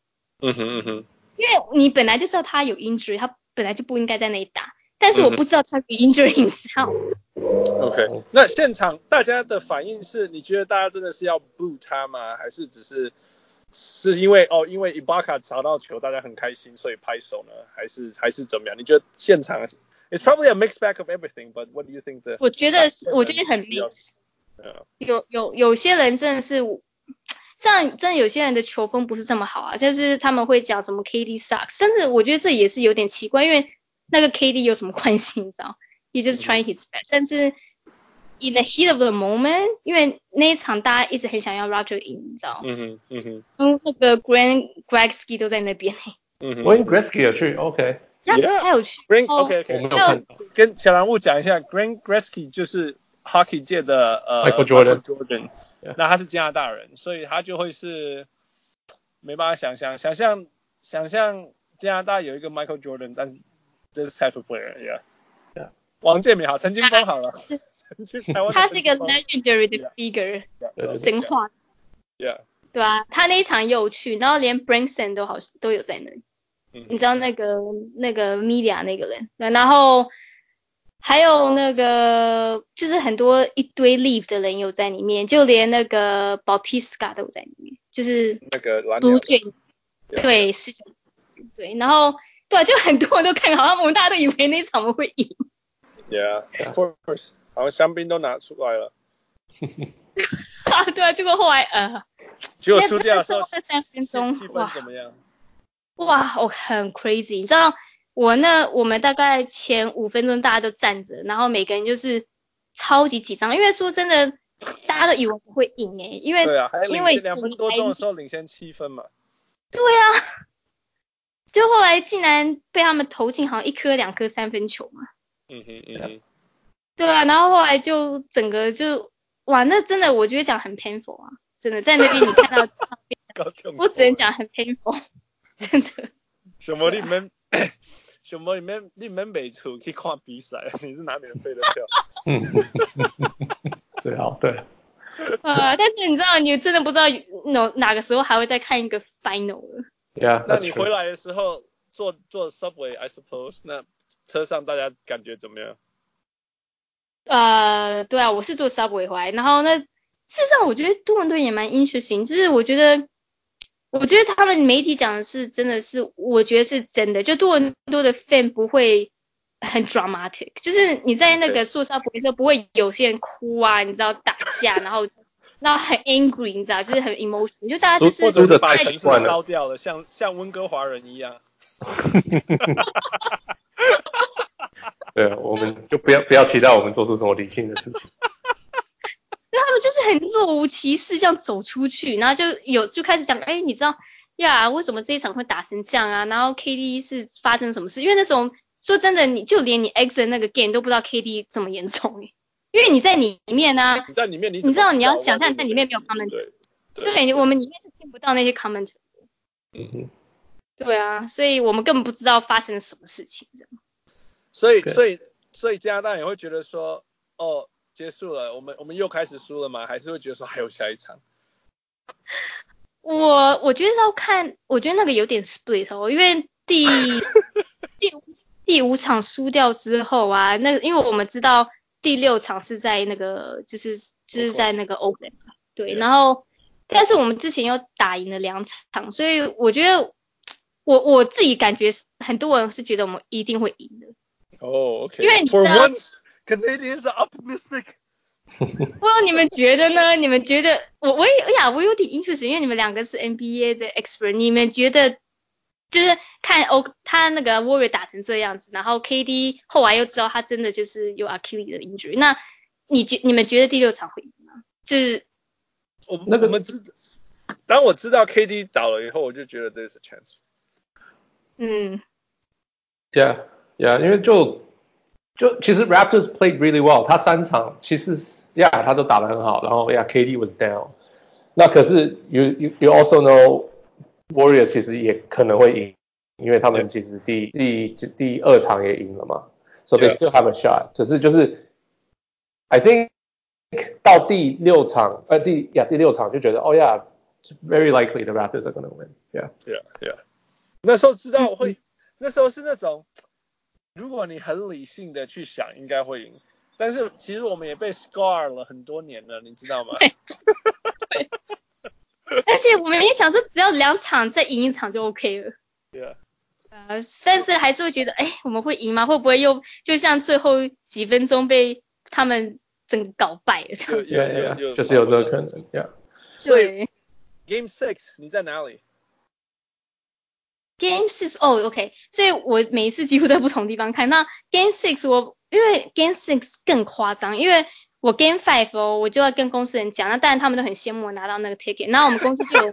嗯哼嗯哼。因为你本来就知道他有 injury，他本来就不应该在那里打。但是我不知道他有 injury himself。OK，*laughs* 那现场大家的反应是，你觉得大家真的是要 boo 他吗？还是只是？是因为哦，因为伊巴卡找到球，大家很开心，所以拍手呢？还是还是怎么样？你觉得现场 ？It's probably a mixed bag of everything, but what do you think? The 我觉得是，我觉得很 mix。有有有些人真的是，像真的有些人的球风不是这么好啊，就是他们会讲什么 KD sucks，但是我觉得这也是有点奇怪，因为那个 KD 有什么关系？你知道？He just trying his best，甚至。In the heat of the moment，因为那一场大家一直很想要 Roger 赢，你知道吗？嗯哼，嗯哼。嗯，那个 Grant Gretzky 都在那边。嗯哼。Grant Gretzky 有去，OK。 Yeah，他有。Grant，OK，OK。我没有看。跟小人物讲一下，Grant Gretzky 就是 Hockey 界的呃 Michael Jordan。Jordan。那他是加拿大人，所以他就会是没办法想象，想象，想象加拿大有一个 Michael Jordan，但是这是 type of player，Yeah。王建民好，陈金峰好了。他是一个 legendary 的 figure，神话。Yeah，对啊，他那一场又去，然后连 Branson 都好都有在那里。嗯、你知道那个那个 media 那个人，然后还有那个就是很多一堆 leave 的人有在里面，就连那个 Bautista 都有在里面，就是那个蓝鸟。对，是。对，然后对、啊，就很多人都看好像，我们大家都以为那场我们会赢。Yeah，of course。好像香槟都拿出来了，*laughs* 啊，对啊，结果后来呃，结果输掉的时候，三分钟气氛怎么样？哇，我很 crazy，你知道我那我们大概前五分钟大家都站着，然后每个人就是超级紧张，因为说真的，大家都以为不会赢诶，因为对啊，还因为两分多钟的时候领先七分嘛，对啊，*laughs* 就后来竟然被他们投进好像一颗两颗三分球嘛，嗯哼嗯哼。对啊，然后后来就整个就哇，那真的我觉得讲很 painful 啊，真的在那边你看到我只能讲很 painful，*laughs* 真的。什么你们 *coughs* 什么你们你们没出去看比赛？*laughs* 你是拿免费的票？嗯，*laughs* 最好对。啊，但是你知道，你真的不知道哪哪个时候还会再看一个 final 了。对啊，那你回来的时候坐坐 subway，I suppose，那车上大家感觉怎么样？呃，对啊，我是坐 subway 回来，然后那事实上我觉得多伦多也蛮 interesting，就是我觉得，我觉得他们媒体讲的是真的是，我觉得是真的，就多伦多的 fan 不会很 dramatic，就是你在那个坐 subway 的时候不会有些人哭啊，你知道打架，然后然后很 angry，你知道，就是很 emotional，就大家就是或者是把城市烧掉了，像像温哥华人一样。*laughs* 对，我们就不要不要期待我们做出什么理性的事情。那他们就是很若无其事这样走出去，然后就有就开始讲，哎，你知道呀，为什么这一场会打成这样啊？然后 KD 是发生什么事？因为那时候说真的，你就连你 exit 那个 game 都不知道 KD 这么严重诶，因为你在里面啊，你在里面你，你知道你要想象你在里面没有 comment，对，对，对，我们里面是听不到那些 comment。嗯哼。对啊，所以我们根本不知道发生了什么事情，这样。所以，所以，所以加拿大也会觉得说，哦，结束了，我们我们又开始输了吗？还是会觉得说还有下一场？我我觉得要看，我觉得那个有点 split 哦，因为第 *laughs* 第第五场输掉之后啊，那因为我们知道第六场是在那个就是就是在那个 Open，对，然后但是我们之前又打赢了两场，所以我觉得我我自己感觉很多人是觉得我们一定会赢的。哦、oh,，OK，因为你知道 For once, Canadians are optimistic。*laughs* 不知道你们觉得呢？你们觉得我我也哎呀，我有点 interesting，因为你们两个是 NBA 的 expert，你们觉得就是看哦，他那个 Warrior 打成这样子，然后 KD 后来又知道他真的就是有 Achilles 的 injury，那你觉你们觉得第六场会赢吗？就是我那个我们知，当我知道 KD 倒了以后，我就觉得 there's a chance。嗯，Yeah。Yeah，因为就就其实 Raptors played really well，他三场其实 Yeah 他都打得很好，然后 Yeah KD was down，那可是 you you you also know Warriors 其实也可能会赢，因为他们其实第、yeah. 第第二场也赢了嘛，so they still have a shot，只是就是 I think 到第六场呃第呀、yeah, 第六场就觉得哦、oh, Yeah，very likely the Raptors are gonna win，Yeah Yeah Yeah，那时候知道会，那时候是那种。 *laughs* 如果你很理性的去想，应该会赢。但是其实我们也被 scar 了很多年了，你知道吗？对。而且我们也想说，只要两场再赢一场就 OK 了。对啊。呃，但是还是会觉得，哎，我们会赢吗？会不会又就像最后几分钟被他们整个搞败了这样子？对呀，就是有这个可能。Yeah. 对。Game Six，你在哪里？Game Six 哦，OK，所以我每一次几乎在不同地方看。那 Game Six 我因为 Game Six 更夸张，因为我 Game Five 哦，我就要跟公司人讲，那当然他们都很羡慕我拿到那个 ticket。那我们公司就有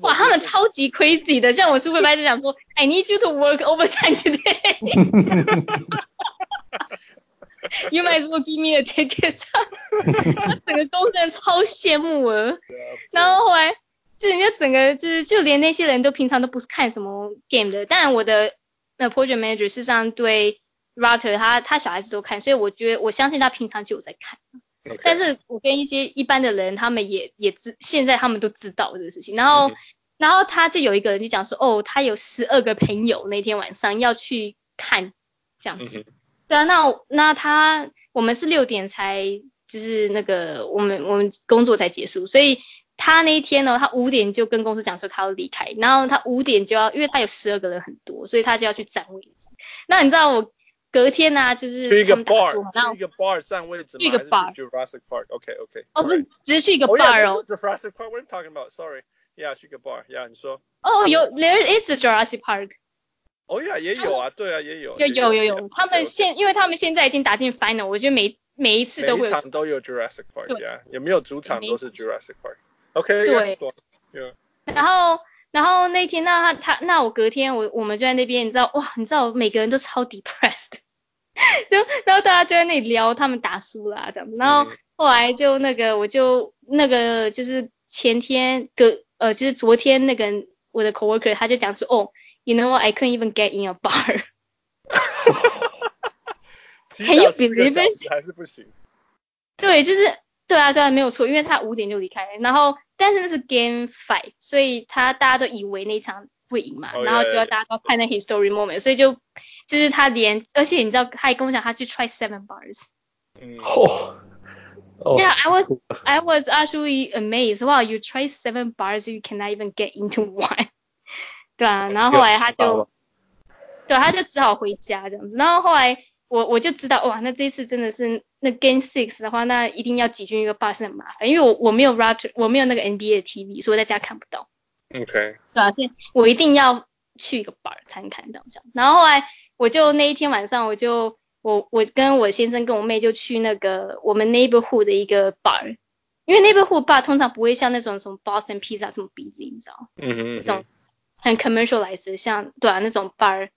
哇，他们超级 crazy 的，像我是会不会就讲说，I need you to work overtime today。You might as well give me a ticket。整个公司人超羡慕我，然后后来。就人家整个就是，就连那些人都平常都不是看什么 game 的，但我的那 project manager 事实上对 router 他他小孩子都看，所以我觉得我相信他平常就有在看。Okay. 但是我跟一些一般的人，他们也也知，现在他们都知道这个事情。然后，mm -hmm. 然后他就有一个人就讲说，哦，他有十二个朋友那天晚上要去看这样子。Mm -hmm. 对啊，那那他我们是六点才就是那个我们我们工作才结束，所以。他那一天呢，他五点就跟公司讲说他要离开，然后他五点就要，因为他有十二个人很多，所以他就要去占位置。那你知道我隔天呢、啊，就是去一个 bar，去一个 bar 占位置，去一个 bar。Jurassic Park，OK OK。哦不，只是去一个 bar 哦。Jurassic Park，what are you talking about？Sorry，yeah，去一个 bar，yeah，你说。哦，有，there is a Jurassic Park。哦呀，也有啊，对啊，也有。有有有有，他们现，因为他们现在已经打进 final，我觉得每每一次都会。每一场都有 Jurassic Park，yeah，有没有主场都是 Jurassic Park。OK，对，yeah, 然后，然后那天，那他，他，那我隔天，我我们就在那边，你知道，哇，你知道，每个人都超 depressed，*laughs* 就，然后大家就在那里聊他们打输了啊，这样子，然后后来就那个，我就那个就是前天隔，呃，就是昨天那个我的 coworker 他就讲说，哦，you know what, I couldn't even get in a bar，*laughs* *laughs* 很有比那边还是不行，对，就是。对啊，对啊，没有错，因为他五点就离开，然后但是那是 Game Five，所以他大家都以为那一场会赢嘛，oh, yeah, 然后就要大家都看那 History Moment，、所以就就是他连，而且你知道，他还跟我讲他去 try seven bars。哦、oh. Yeah, I was I was actually amazed. Wow, you try seven bars, you cannot even get into one. 对啊，然后后来他就，对，他就只好回家这样子，然后后来。我我就知道哇，那这一次真的是那 Game Six 的话，那一定要挤进一个 bar 是很麻烦，因为我我没有 Raptor，我没有那个 NBA 的 TV，所以我在家看不到。OK。对啊，所以我一定要去一个 bar 才能看到这样。然后后来我就那一天晚上，我就我我跟我先生跟我妹就去那个我们 neighborhood 的一个 bar，因为 neighborhood bar 通常不会像那种什么 Boston Pizza 这么 busy，你知道？嗯哼，嗯哼。这种很 commercialized，像对啊那种 bar。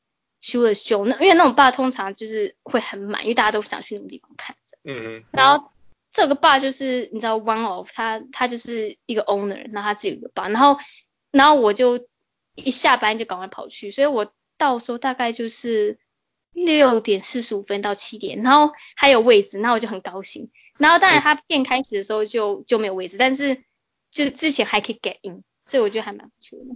修了修，那因为那种 bar 通常就是会很满，因为大家都想去那种地方看。嗯嗯。然后这个 bar 就是你知道，one of 他他就是一个 owner，然后他自己有个 bar，然后然后我就一下班就赶快跑去，所以我到时候大概就是六点四十五分到七点，然后还有位置，那我就很高兴。然后当然他片开始的时候就就没有位置，但是就是之前还可以 get in，所以我觉得还蛮不错的。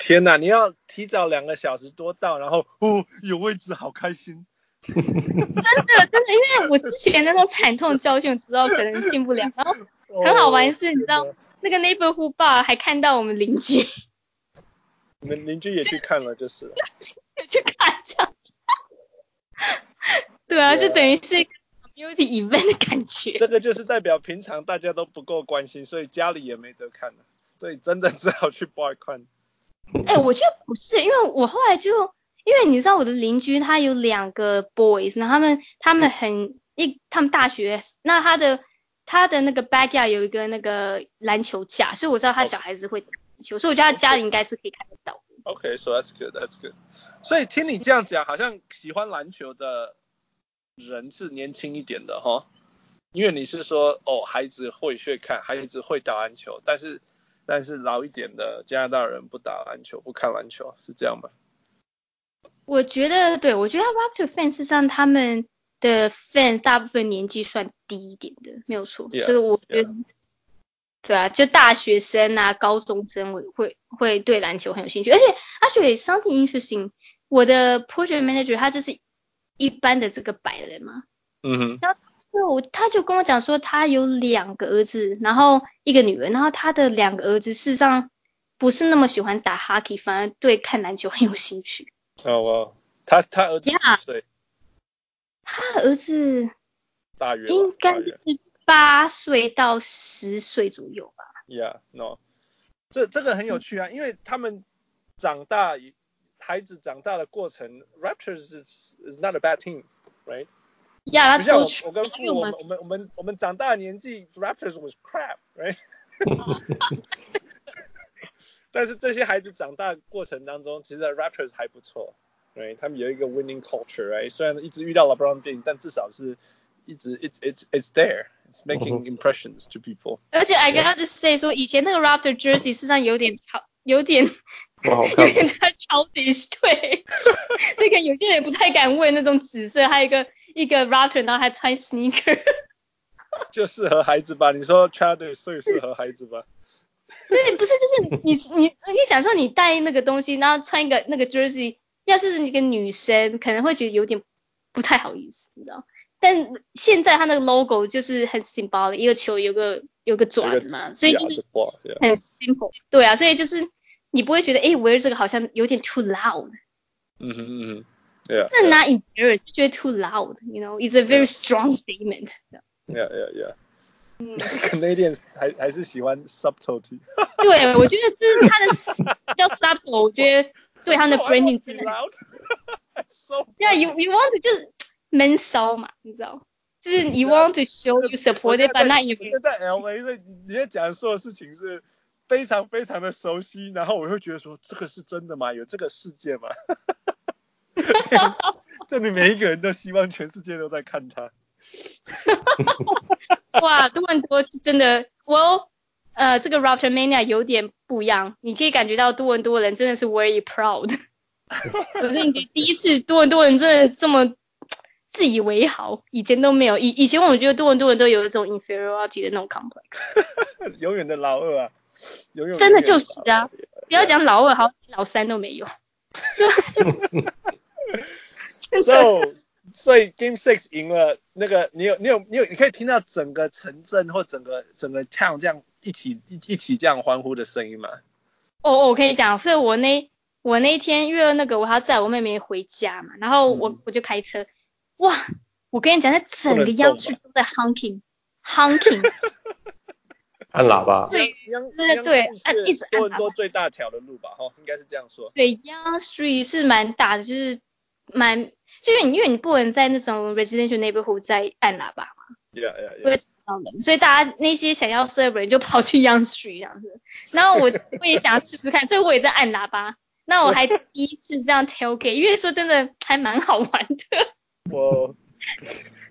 天哪，你要提早两个小时多到，然后哦有位置，好开心。真的真的，因为我之前那种惨痛教训，知道可能进不了。然后很好玩是，你知道那个 neighborhood bar 还看到我们邻居，你们邻居也去看了，就是了。*laughs* 也去看这样子。对啊，就等于是一个 community event 的感觉。这个就是代表平常大家都不够关心，所以家里也没得看了，所以真的只好去 bar 看。*laughs* 哎、我觉得不是，因为我后来就。因为你知道我的邻居他有两个 boys，然后他们他们很一他们大学，那他的他的那个 backyard 有一个那个篮球架，所以我知道他小孩子会打篮球所以我觉得他家里应该是可以看得到。OK，so that's good，that's good。所以听你这样讲，好像喜欢篮球的人是年轻一点的哈，因为你是说哦，孩子会去看，孩子会打篮球，但是但是老一点的加拿大人不打篮球，不看篮球，是这样吗？我觉得，对，我觉得 Raptor fans 上他们的 fans 大部分年纪算低一点的，没有错。Yeah, 这个我觉得.对啊，就大学生啊、高中生我会会对篮球很有兴趣。而且，actually something interesting，我的 project manager 他就是一般的这个白人嘛，嗯哼，然后他就跟我讲说，他有两个儿子，然后一个女儿，然后他的两个儿子事实上不是那么喜欢打 hockey，反而对看篮球很有兴趣。哦，哦，他他儿子几岁？他儿子大约应该是八岁到十岁左右吧。Yeah，no，这这个很有趣啊，因为他们长大，孩子长大的过程，Raptors is is not a bad team，right？呀，他我我跟父我们我们我们我们长大的年纪，Raptors was crap，right？但是这些孩子长大过程当中，其实 Raptors 还不错，right？他们有一个 winning culture，right？虽然一直遇到了 Brown James，但至少是一直 it's it's it's there，it's making impressions to people。而且 I gotta say 说，以前那个 Raptor jersey 事实上有点好，有点有点太 childish，对，这个有些人不太敢问那种紫色，还有一个一个 Raptor，然后还穿 sneaker，就适合孩子吧？你说 childish 最适合孩子吧？对，不是，就是你你你想说你带那个东西，然后穿一个那个 jersey，要是一个女生可能会觉得有点不太好意思，你知道？但现在它那个 logo 就是很 symbolic，一个球有个有个爪子嘛，所以就是很 simple。对啊，所以就是你不会觉得哎，围着这个好像有点 too loud。嗯哼嗯哼，对啊。那拿 embarrass 就觉得 too loud，you know，it's a very strong statement。Yeah yeah yeah。嗯，Canadian 还还是喜欢 subtlety。对，我觉得这是他的叫 subtle，我觉得对他的 branding *laughs* 真的。*laughs* Yeah, you you want to 就是闷骚嘛，你知道？就是 you want to show you support it，但那也不是在 LA，所以你在讲说的事情是非常非常的熟悉，然后我会觉得说这个是真的吗？有这个世界吗？ *laughs* 这里每一个人都希望全世界都在看他。*laughs* 哇，多伦多真的，我呃，这个 Raptor Mania 有点不一样，你可以感觉到多伦多人真的是 very proud。*laughs* 可是你第一次多伦多人真的这么自以为好，以前都没有，以以前我觉得多伦多人都有一种 inferiority 的那种 complex。永远的老二啊，永远真的就是啊，不要讲老二，好，老三都没有。*laughs* So 所以 Game Six 赢了，那个你有你有你有你可以听到整个城镇或整个整个 town 这样一起一一起这样欢呼的声音吗？哦哦，我可以讲，所以我那我那一天因为那个我还要载我妹妹回家嘛，然后我、嗯、我就开车，哇，我跟你讲，那整个央视都在 honking honking，*laughs* 按喇叭，对 *laughs* 对对，按一直按多伦多最大条的路吧，哈，应该是这样说。对，Yonge Street 是蛮大的，就是蛮。就是你，因为你不能在那种 residential neighborhood 在按喇叭嘛.不会吵到人，所以大家那些想要 celebrate 就跑去 Yonge Street 这样子。然后我我也想要试试看，所以我也在按喇叭。那我还第一次这样 tailgate，因为说真的还蛮好玩的。我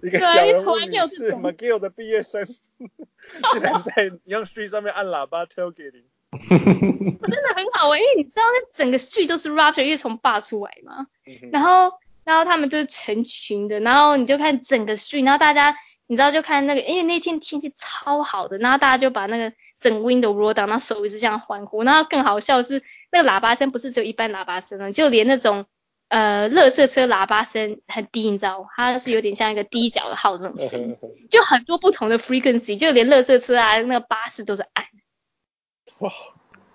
一个小人物女士，McGill 的毕业生，竟然在 Yonge Street 上面按喇叭 tailgating。*laughs* 真的很好玩，因为你知道那整个 street 都是 Raptor，因为从坝出来嘛。然后，然后他们就是成群的，然后你就看整个 street，然后大家你知道就看那个，因为那天天气超好的，然后大家就把那个整个 window roll down，然后手一直这样欢呼。然后更好笑的是，那个喇叭声不是只有一般喇叭声了，就连那种呃，乐色车喇叭声很低，你知道吗？它是有点像一个低脚的号的那种声，就很多不同的 frequency，就连乐色车啊，那个巴士都是按。哇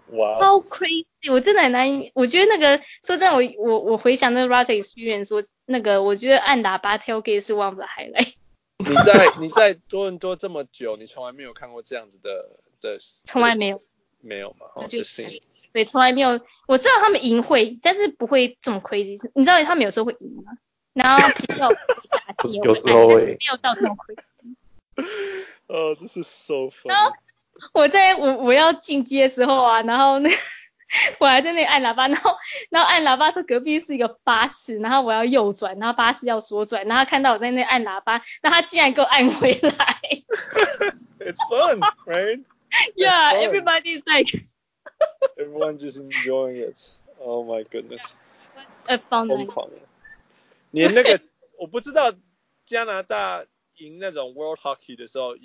哇，超 crazy！我真的很难，我觉得那个说真的，我我我回想那个 Raptor experience，说那个我觉得按喇叭 tailgate 是 one of the highlight。你在你在多伦多这么久，你从来没有看过这样子的的？*laughs* 从来没有，没有嘛？哦，就是对，从来没有。我知道他们赢会，但是不会这么 crazy。你知道他们有时候会赢吗？然后比较打 *laughs* 击，有时候会，没有到这么 crazy。*laughs* 哦，这是 so fun。我在我我要进阶的时候啊，然后那 *laughs* 我还在那里按喇叭，然后然后按喇叭说隔壁是一个巴士，然后我要右转，然后巴士要左转，然后看到我在那里按喇叭，那他竟然给我按回来。It's fun, right? *laughs* Yeah, fun. everybody's like. *laughs* Everyone just enjoying it. Oh my goodness. 呃，疯狂。连那个我不知道加拿大赢那种 World Hockey 的时候。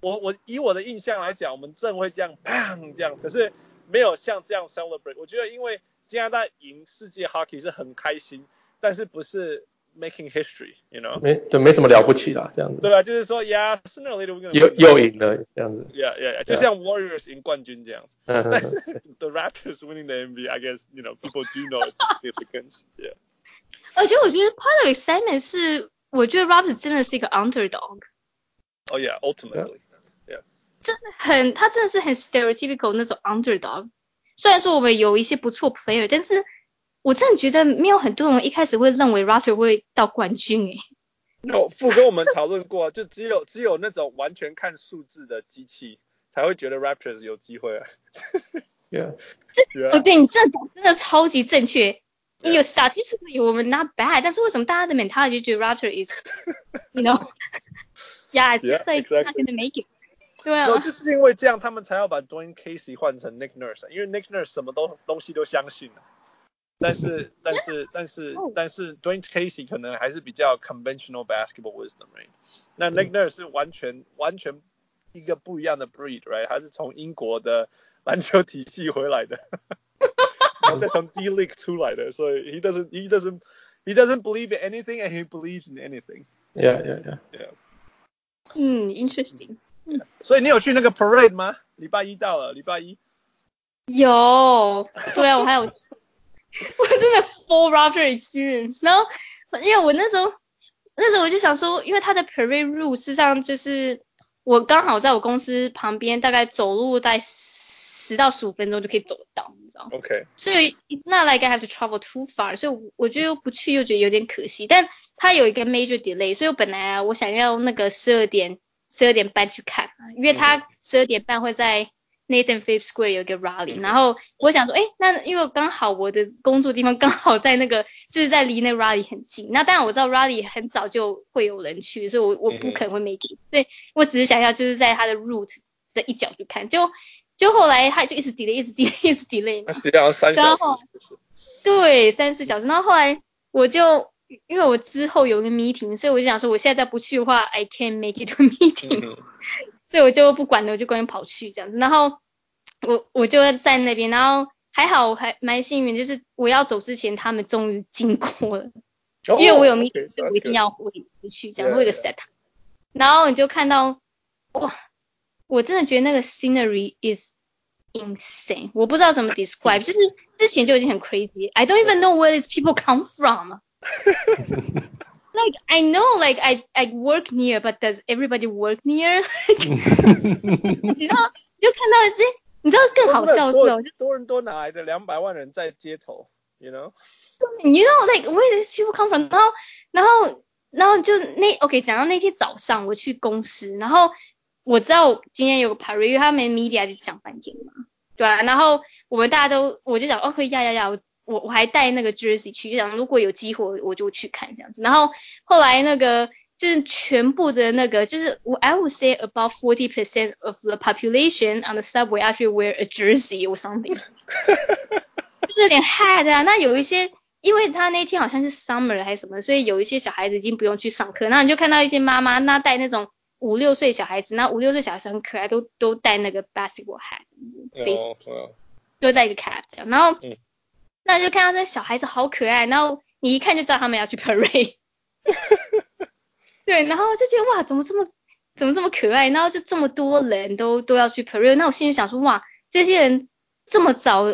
我我以我的印象来讲，我们正会这样砰这样，可是没有像这样 celebrate。我觉得因为加拿大赢世界 hockey 是很开心，但是不是 making history，you know？没就没什么了不起啦，这样子。对吧？就是说，yeah，sooner or later 又又赢了这样子。Yeah yeah，yeah 就像 Warriors 赢冠军这样子。Yeah. 但是 *laughs* the Raptors winning the NBA，I guess you know people do know its significance。Yeah。而且我觉得 part *laughs* of excitement 是，我觉得 Raptors 真的是一个 underdog。Oh yeah，ultimately。 真的很，他真的是很 stereotypical 那种 underdog。虽然说我们有一些不错 player，但是我真的觉得没有很多人一开始会认为 Raptor 会到冠军诶。有副跟我们讨论过，就只有只有那种完全看数字的机器才会觉得 Raptors 有机会啊。yeah，这对你这讲真的超级正确。你有 statistically 我们 not bad，但是为什么大家的 mentality 就觉得 Raptor is，you know，yeah，it's like not gonna make it。对啊，就是因为这样，他们才要把 Dwayne Casey 换成 Nick Nurse，因为 Nick Nurse 什么都东西都相信了，但是但是但是但是 Dwayne Casey 可能还是比较 conventional basketball wisdom，right？那 Nick Nurse 是完全完全一个不一样的 breed，right？他是从英国的篮球体系回来的，然后再从 D *laughs* League 出来的，所以 he doesn't he doesn't he doesn't believe in anything and he believes in anything。Yeah, yeah, yeah, yeah. 嗯，interesting。 所以你有去那个 parade 吗？礼拜一到了，礼拜一有，对啊，我还有，我真的 full Raptor experience。然后，因为我那时候，那时候我就想说，因为他的 parade route 实际上就是我刚好在我公司旁边，大概走路大概十到十五分钟就可以走得到，你知道吗？OK。所以那 like I have to travel too far，所以我觉得又不去又觉得有点可惜。但他有一个 major delay，所以我本来啊，我想要那个十二点。十二点半去看，因为他十二点半会在 Nathan Phillips Square 有一个 rally，然后我想说，哎，那因为刚好我的工作地方刚好在那个，就是在离那 rally 很近。那当然我知道 rally 很早就会有人去，所以我我不可能会 make it，所以我只是想要就是在他的 route 的一角去看。就就后来他就一直 delay，一直 delay，一直 delay 嘛。delay 三小时。对，三四小时。然后后来我就。因为我之后有个 meeting，所以我就想说，我现在再不去的话，I can't make it to *laughs* meeting，、嗯、*laughs* 所以我就不管了，我就赶紧跑去这样子。然后我我就在那边，然后还好我还蛮幸运，就是我要走之前，他们终于经过了，哦、因为我有 meeting，、哦、所以我一定要回回去这样，我有个 set。然后你就看到，哇，我真的觉得那个 scenery is insane，我不知道怎么 *laughs* describe，就是之前就已经很 crazy，I don't even know where these people come from。like I know, like I I work near, but does everybody work near? *laughs* *laughs* 你知道，就看到的是，你知道更好笑的是哦，就多伦多哪来的两百万人在街头？You know? You know, like where these people come from？然后，然后，然后就那 OK，讲到那天早上我去公司，然后我知道今天有个 parade，因为他们 media 就讲半天嘛，对啊，然后我们大家都，我就讲，OK，呀呀呀。我 我我还带那个 jersey 去，就想如果有机会我就去看这样子。然后后来那个就是全部的那个，就是 I would say about forty percent of the population on the subway actually wear a jersey or something，*laughs* 就是有点 hat 啊。那有一些，因为他那天好像是 summer 还是什么，所以有一些小孩子已经不用去上课，那你就看到一些妈妈那带那种五六岁小孩子，那五六岁小孩子很可爱，都都戴那个 basketball hat，都戴一个 cap，然后，嗯、那就看到这小孩子好可爱，然后你一看就知道他们要去 parade。*laughs* 对，然后就觉得哇，怎么这么怎么这么可爱？然后就这么多人都都要去 parade，那我心里想说哇，这些人这么早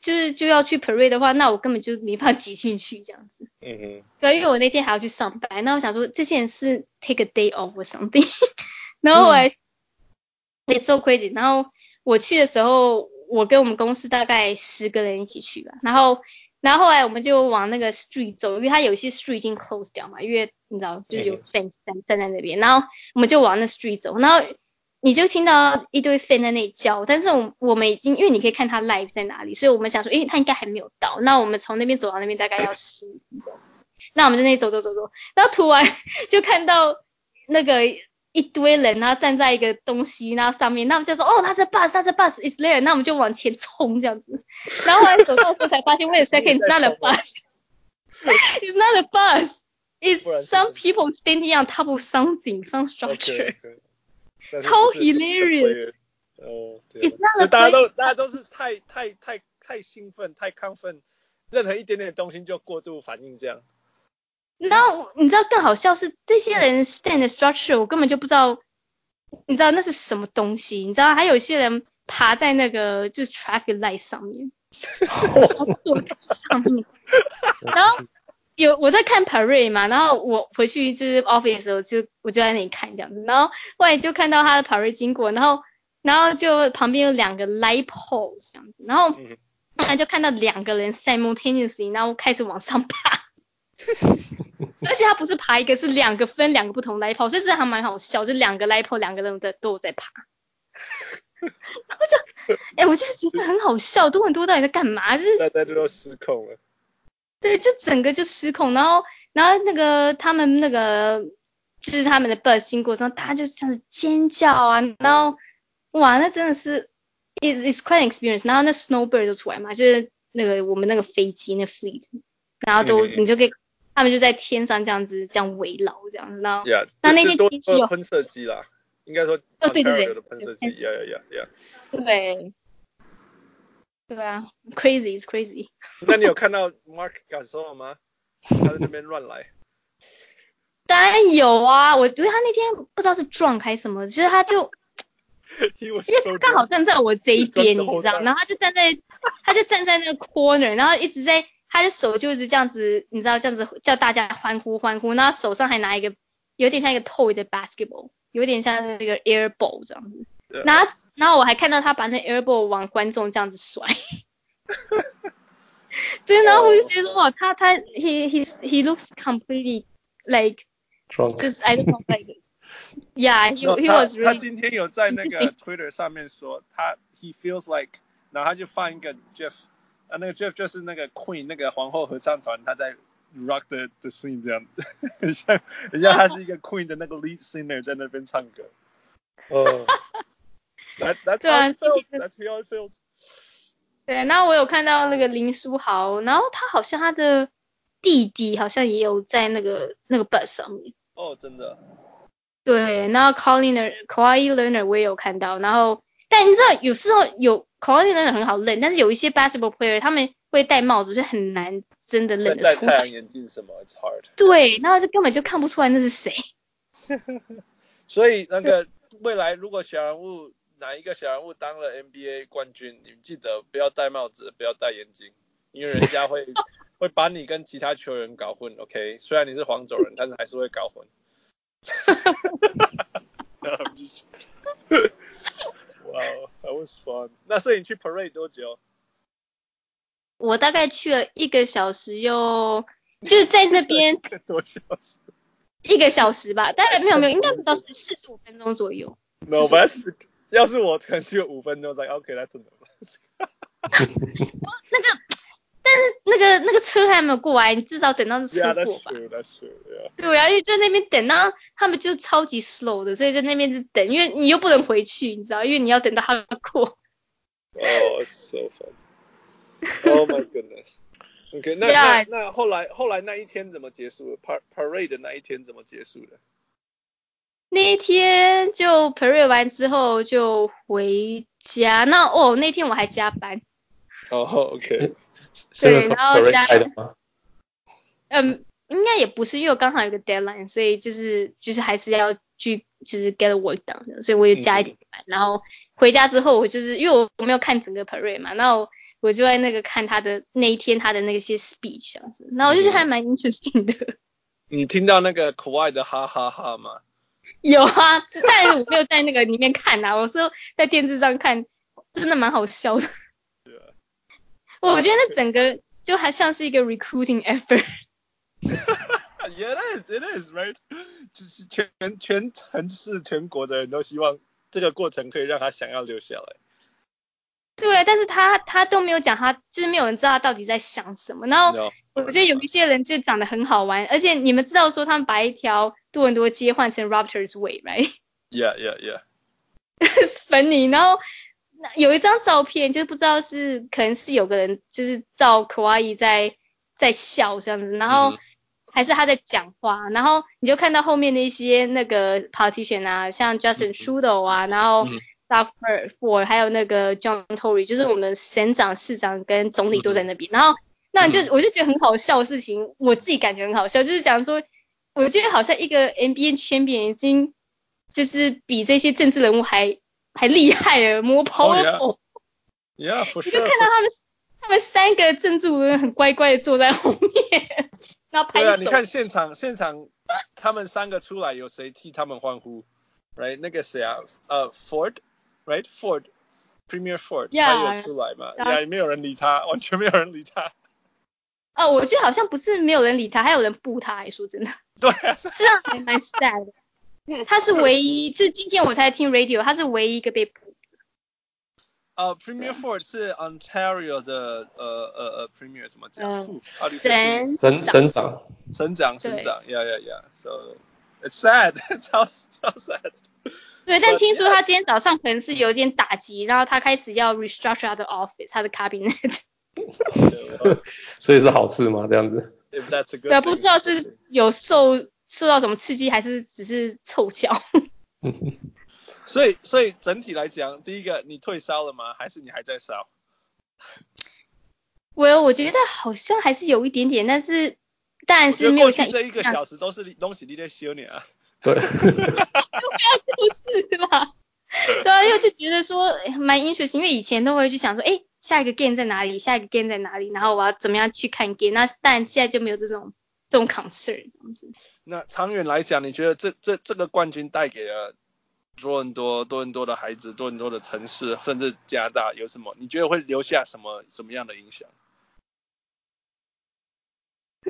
就是就要去 parade 的话，那我根本就没法挤进去这样子。嗯哼。对，因为我那天还要去上班，那我想说这些人是 take a day off or something，*laughs* 然后我还 it's so crazy。然后我去的时候，我跟我们公司大概十个人一起去吧，然后。然后后来我们就往那个 street 走，因为它有一些 street 已经 close 掉嘛，因为你知道就是有 fans 站站在那边。然后我们就往那 street 走，然后你就听到一堆 fan 在那里叫，但是我我们已经因为你可以看他 live 在哪里，所以我们想说，诶，他应该还没有到。那我们从那边走到那边大概要 *laughs* 十分钟。那我们在那里走走走走，然后突然 *laughs* 就看到那个。一堆人，然后站在一个东西，然后上面，那我们就说，哦，他是 bus，他是 bus is there，那我们就往前冲这样子，然后后来走到时候才发现，wait a second，it's not a bus，it's not a bus，it's some people standing on top of something，some structure，超 hilarious，哦，对，就大家都大家都是太太太太兴奋，太亢奋，任何一点点东西就过度反应这样。然后你知道更好笑是这些人 stand structure，我根本就不知道，你知道那是什么东西？你知道还有一些人爬在那个就是 traffic light 上面，*laughs* 坐在上面。然后有我在看 parade 嘛，然后我回去就是 office 的时候就我就在那里看这样子，然后后来就看到他的 parade 经过，然后然后就旁边有两个 light poles 这样子，然后后来就看到两个人 simultaneously，然后开始往上爬。*laughs* 而且他不是爬一个，是两个分两个不同 light pole，所以是还蛮好笑，就两个 light pole，两个人的都有在爬。我就，哎、欸，我就是觉得很好笑，多很多到底在干嘛？就是大家都要失控了。对，就整个就失控，然后，然后那个他们那个就是他们的 bus 经过之后，大家就这样子尖叫啊，然后哇，那真的是 is is quite an experience。然后那 snowbird 就出来嘛，就是那个我们那个飞机那 fleet，然后都、嗯、你就可以。他们就在天上这样子这样围绕这样，然后 yeah, 那那天天气有喷射机啦，应该说哦对对对，喷射机呀呀呀呀，对，对啊，crazy is crazy。*laughs* 那你有看到 Mark Gasol 吗？他在那边乱来。当然有啊，我觉得他那天不知道是撞开什么，其实他就 *laughs* 因为他刚好站在我这一边，你知道，然后他就站在他就站在那个 corner，然后一直在。他的手就是这样子，你知道这样子叫大家欢呼欢呼，然后手上还拿一个有点像一个 toy 的 basketball，有点像那个 air ball 这样子。然后然后我还看到他把那 air ball 往观众这样子甩。对，然后我就觉得哇，他他 he he he looks completely like just I don't know like yeah he he was really。他今天有在那个 Twitter 上面说他 he feels like，然后他就放一个 Jeff。啊，那个 Jeff 就是那个 Queen 那个皇后合唱团，他在 rock the the scene 这样子，很像很像他是一个 Queen 的那个 lead singer 在那边唱歌。哦，That That's how it feels. That's how it feels. 对，那我有看到那个林书豪，然后他好像他的弟弟好像也有在那个那个 bus 上面。哦，真的。对，然后 Kawhi Leonard 我也有看到，然后但你知道有时候有。Kawhi 真的很好认，但是有一些 basketball player 他们会戴帽子，就很难真的认得出来。戴太阳眼镜什么？It's hard。对，然后就根本就看不出来那是谁。*laughs* 所以那个未来如果小人物哪一个小人物当了 NBA 冠军，你们记得不要戴帽子，不要戴眼镜，因为人家会 *laughs* 会把你跟其他球员搞混。OK，虽然你是黄种人，但是还是会搞混。*laughs* 哇哦，that was fun。那所以你去 parade 多久？我大概去了一个小时哟，就是在那边 *laughs* 多小时？一个小时吧，大概没有没有，应该不到四十五分钟左右。*laughs* No，but 要是我可能只有五分钟在。OK，that's enough。*laughs* 那个，但但是那个那个车还没有过来，你至少等到车过吧。Yeah, that's true, yeah. 对啊，因为在那边等到他们就超级 slow 的，所以在那边是等，因为你又不能回去，你知道，因为你要等到他过。Oh, so fun! Oh my goodness! OK，那.那那后来后来那一天怎么结束？Par parade 的那一天怎么结束的？那一天就 parade 完之后就回家。那哦，那天我还加班。哦、oh,，OK。对，然后加。嗯，应该也不是，因为我刚好有个 deadline，所以就是就是还是要去就是 get work done 的，所以我就加一点班。嗯、然后回家之后，我就是因为我我没有看整个 parade 嘛，然后我就在那个看他的那一天他的那些 speech 这样子，然后我就觉得还蛮 interesting 的。你听到那个 Kawhi 的哈哈哈吗？有啊，但是我没有在那个里面看啊，我是在电视上看，真的蛮好笑的。*laughs* 我觉得那整个就还像是一个 recruiting effort。Yeah, it is, it is, right? 就是全全城市全国的人都希望这个过程可以让他想要留下来。对，但是他他都没有讲，他就是没有人知道他到底在想什么。然后我觉得有一些人就长得很好玩，而且你们知道说他们把一条多伦多街换成 Raptors Way，right？Yeah, yeah, yeah. It's *laughs* funny. 然后。有一张照片，就是不知道是可能是有个人就是照 Kawhi 在在笑这样子，然后还是他在讲话，然后你就看到后面的一些那个 politician 啊，像 Justin Trudeau 啊，然后 Doug Ford 还有那个 John Tory，就是我们省长、市长跟总理都在那边，然后那你就我就觉得很好笑的事情，我自己感觉很好笑，就是讲说，我觉得好像一个 NBA champion 已经就是比这些政治人物还。还厉害了，摸跑哦，Yeah, for sure. 你就看到他们，他们三个政治人很乖乖的坐在后面，*laughs* 然后拍手。对啊，你看现场，现场他们三个出来，有谁替他们欢呼？Right，那个谁啊？呃、uh,，Ford，Right，Ford，Premier Ford，Yeah. 他有出来嘛？呀，也没有人理他，*laughs* 完全没有人理他。哦，我觉得好像不是没有人理他，还有人布他，说真的。对啊，这样还蛮 sad 的。他是唯一，就今天我才听 radio，他是唯一一个被捕。呃、uh,，Premier Ford 是 Ontario 的呃呃呃 Premier 怎么讲？省省省长，省长省长，Yeah Yeah Yeah，So it's sad，*laughs* 超超 sad。对，但听说他今天早上可能是有点打击，然后他开始要 restructure 他的 office，他的 cabinet。*laughs* *laughs* 所以是好事吗？这样子？对，不知道是有受。受到什么刺激，还是只是凑巧？*laughs* 所以，所以整体来讲，第一个，你退烧了吗？还是你还在烧？我我觉得好像还是有一点点，但是但是没有像这一个小时都是东西你在修你啊。对，就 *laughs* *laughs* 不要出事吧。对啊，又就觉得说蛮 interesting，因为以前都会去想说，哎，下一个 game 在哪里？下一个 game 在哪里？然后我要怎么样去看 game？那但现在就没有这种这种 concern 这样子。那长远来讲，你觉得这这这个冠军带给了多伦多多伦多的孩子、多伦多的城市，甚至加拿大有什么？你觉得会留下什么什么样的影响？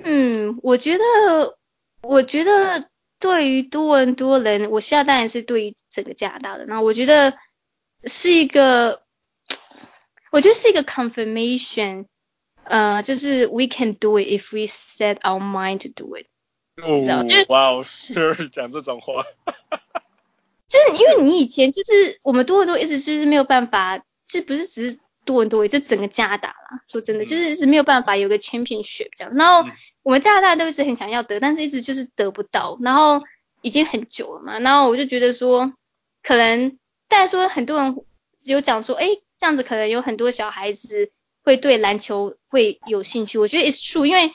嗯，我觉得，我觉得对于多伦多人，我现在当然是对于整个加拿大的。那我觉得是一个，我觉得是一个 confirmation，呃，就是 we can do it if we set our mind to do it。哦，哇哦，是讲这种话，*laughs* 就是因为你以前就是我们多伦多一直就是没有办法，就不是只是多伦多，就整个加拿大啦。说真的，就是是没有办法有个 championship 这样。然后我们加拿大都一直很想要得，但是一直就是得不到。然后已经很久了嘛，然后我就觉得说，可能但是说很多人有讲说，哎，这样子可能有很多小孩子会对篮球会有兴趣。我觉得 it's true，因为。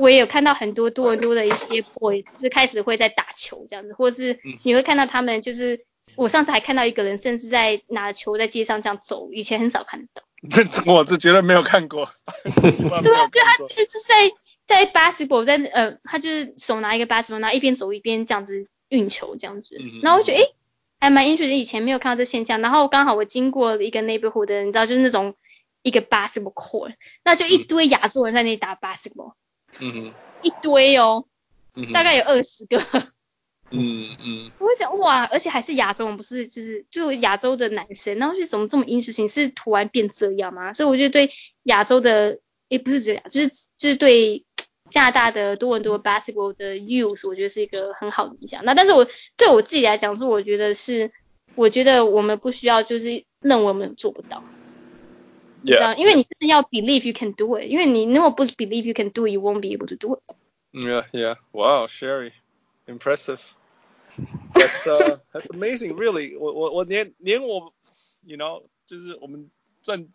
我也有看到很多多伦多的一些 boy 是开始会在打球这样子，或是你会看到他们就是，我上次还看到一个人甚至在拿球在街上这样走，以前很少看到。*laughs* 这我是绝对没有看过。*laughs* 对啊，对，他就是在在 basketball 在呃，他就是手拿一个 basketball，然后一边走一边这样子运球这样子。然后我觉得诶、欸，还蛮 interesting，以前没有看到这现象。然后刚好我经过了一个 neighborhood 你知道就是那种一个 basketball court，那就一堆亚洲人在那里打 basketball。嗯哼，一堆哦，嗯、大概有二十个。嗯嗯，我会想哇，而且还是亚洲人，不是就是就亚洲的男生，然后就怎么这么 interesting，是突然变这样吗？所以我觉得对亚洲的也不是这样，就是就是对加拿大的多伦多 basketball 的 youth，我觉得是一个很好的影响。那但是我对我自己来讲，是我觉得是，我觉得我们不需要就是认为我们做不到。这样，因为你真的要 believe you can do it，因为你如果不 believe you can do it，you won't be able to do it。Yeah, yeah. Wow, Sherry, impressive. That's uh, that's *laughs* amazing. Really，我我我连连我，you know，就是我们赚，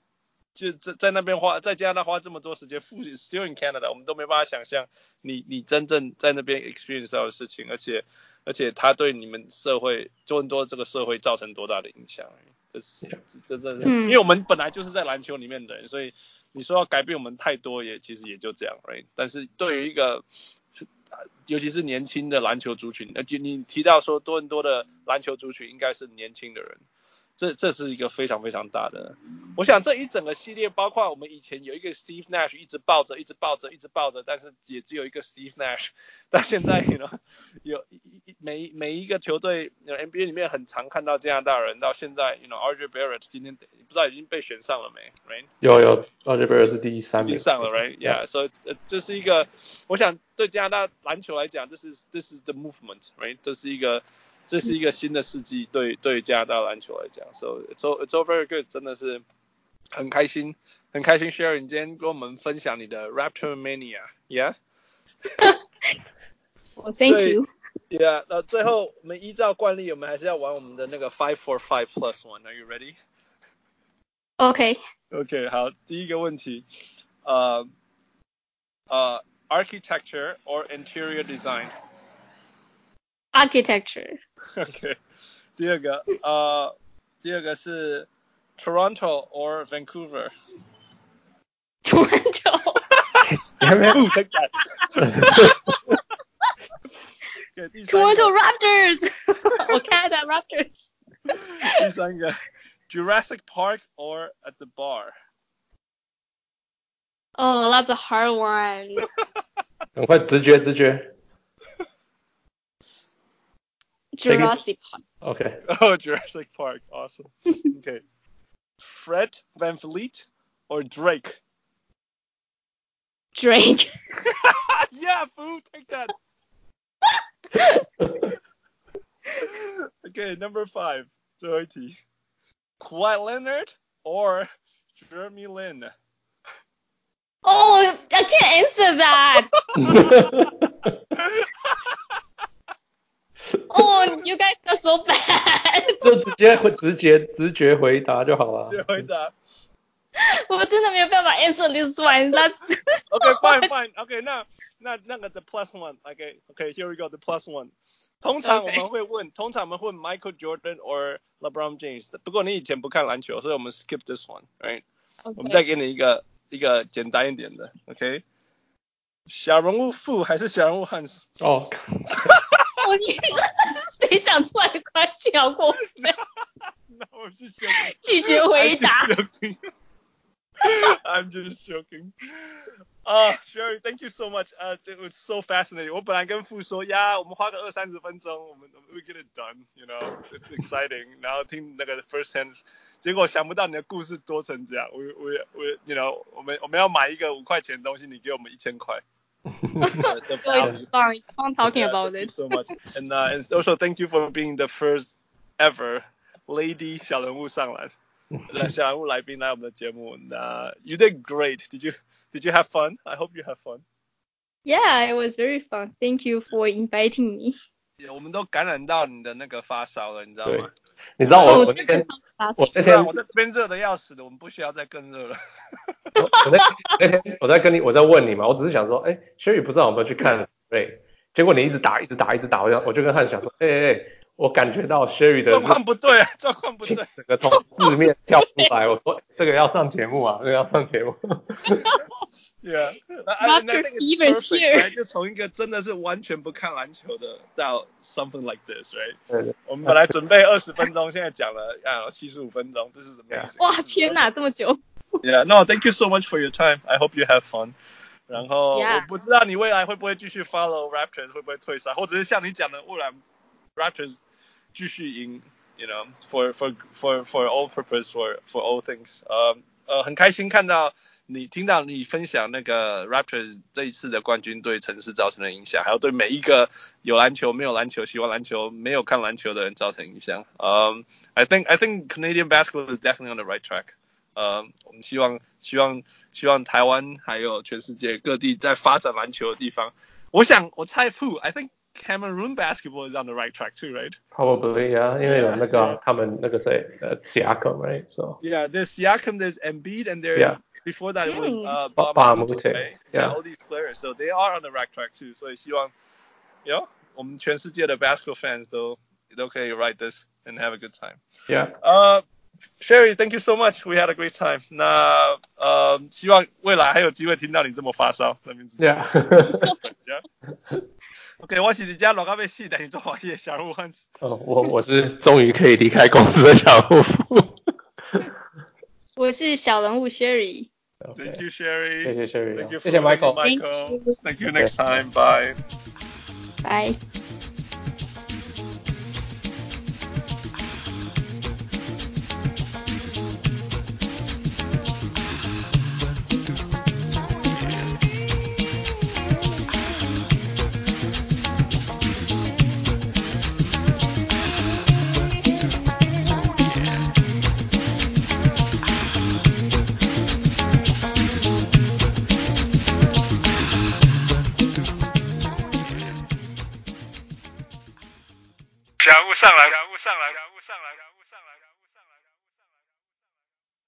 就在在那边花，在加拿大花这么多时间，父亲 still in Canada，我们都没办法想象你你真正在那边 experience 到的事情，而且而且他对你们社会多伦多这个社会造成多大的影响。是，真的是，因为我们本来就是在篮球里面的人，所以你说要改变我们太多也，也其实也就这样，right？但是对于一个，尤其是年轻的篮球族群，而且你提到说多伦多的篮球族群应该是年轻的人。这这是一个非常非常大的，我想这一整个系列，包括我们以前有一个 Steve Nash 一直抱着，一直抱着，一直抱着，但是也只有一个 Steve Nash。*laughs* 但现在呢，有一每每一个球队，NBA 里面很常看到加拿大人，到现在，you know，RJ Barrett 今天不知道已经被选上了没？Right？有有，RJ Barrett 是第三名，上了，Right？Yeah，所以这是一个，我想对加拿大篮球来讲，这是这是 the movement，Right？这是一个。这是一个新的世纪，对对加拿大篮球来讲，so it's all it's all very good，真的是很开心，很开心。Sherry，你今天跟我们分享你的 Raptor Mania，yeah？我 Thank *laughs* you。Yeah，那最后我们依照惯例，我们还是要玩我们的那个 Five for Five Plus One，Are you ready？OK。OK，好，第一个问题，呃呃，Architecture or Interior Design？Architecture。OK，第二个，呃，第二个是 Toronto or Vancouver。Toronto。Toronto *laughs* *laughs* Raptors。我 Canada *laughs* Raptors。第三个，Jurassic Park or at the bar。Oh, that's a hard one. 很快，直觉，直觉。 Jurassic Park. Okay. *laughs* Oh, Jurassic Park. Awesome. *laughs* okay. Fred Van Vliet or Drake? Drake. *laughs* yeah, food. Take that. okay, number five, Doherty. Kawhi Leonard or Jeremy Lin? Oh, I can't answer that. Oh, you guys are so bad. 就直接回直接直觉回答就好了。直觉回答。我真的没有办法 answer this one. That's okay, fine, fine. Okay, 那那那个 the plus one. Okay, okay, here we go. The plus one. 通常我们会问，通常我们会问 Michael Jordan or LeBron James。不过你以前不看篮球，所以我们 skip this one, right? 我们再给你一个一个简单一点的。Okay. 小人物富还是小人物汉斯？哦。哦，你真的是谁想出来的关系？好过分！那我是拒绝回答。I'm just joking. 啊，Sherry，thank you so much. 呃，it was so fascinating. 我本来跟傅说呀，我们花个二三十分钟，我们 we get it done. You know, it's exciting. 然后听那个 first hand，结果想不到你的故事多成这样。We we we, you know，我们我们要买一个五块钱的东西，你给我们一千块。it's fine. I'm talking yeah, about thank it. You so much, and uh, and also thank you for being the first ever lady 小人物上来，*laughs* 来小人物来宾来我们的节目。那 you did great. Did you did you have fun? I hope you have fun. Yeah, it was very fun. Thank you for inviting me. 我们都感染到你的那个发烧了，你知道吗？你知道我我那天我那天我在这边热的要死的，我们不需要再更热了。我在那天我在跟你我在问你嘛，我只是想说，哎，Sherry 不知道有没有去看对？结果你一直打一直打一直打，我就我就跟汉想说，哎哎，我感觉到 Sherry 的状况不对，状况不对，整个从字面跳出来，我说这个要上节目啊，这个要上节目。Yeah, Doctor Fever is here. 就从一个真的是完全不看篮球的到 something like this, right? 对对。我们本来准备二十分钟，现在讲了啊七十五分钟，这是什么意思？哇，天哪，这么久！Yeah, no, thank you so much for your time. I hope you have fun. 然后我不知道你未来会不会继续 follow Raptors，会不会退赛，或者是像你讲的，未来 Raptors 继续赢，you know, for for for for all purpose, for for all things. Um. 呃很开心看到 你听到你分享那个 Raptors 这一次的冠军对城市造成的影响，还有对每一个有篮球没有篮球喜欢篮球没有看篮球的人造成影响。嗯、um,，I think I think Canadian basketball is definitely on the right track。呃，我们希望希望希望台湾还有全世界各地在发展篮球的地方，我想我猜 Fu I think Cameroon basketball is on the right track too, right? Probably, yeah. 因为有那个他们那个谁，呃，Siakam, right? So yeah, there's Siakam, there's Embiid, and there's. before that it was uh, Bob, Bob Mute, right? yeah. All these players, so they are on the right track too. 所以希望，you know, 我们全世界的 basketball fans 都都可以 ride this and have a good time. Yeah. Uh. Sherry, thank you so much. We had a great time. 那呃，希望未来还有机会听到你这么发烧。Yeah. yeah. OK，我是你家老咖啡系等于做华业小人物汉子。哦，我我是终于可以离开公司的小人物。我是小人物 Sherry。 Okay. Thank you, Sherry. Thank you, Sherry. Thank you, Thank you Michael. Michael. Thank you. Thank you next time. Bye. Bye. 上来人物上来人物上来人物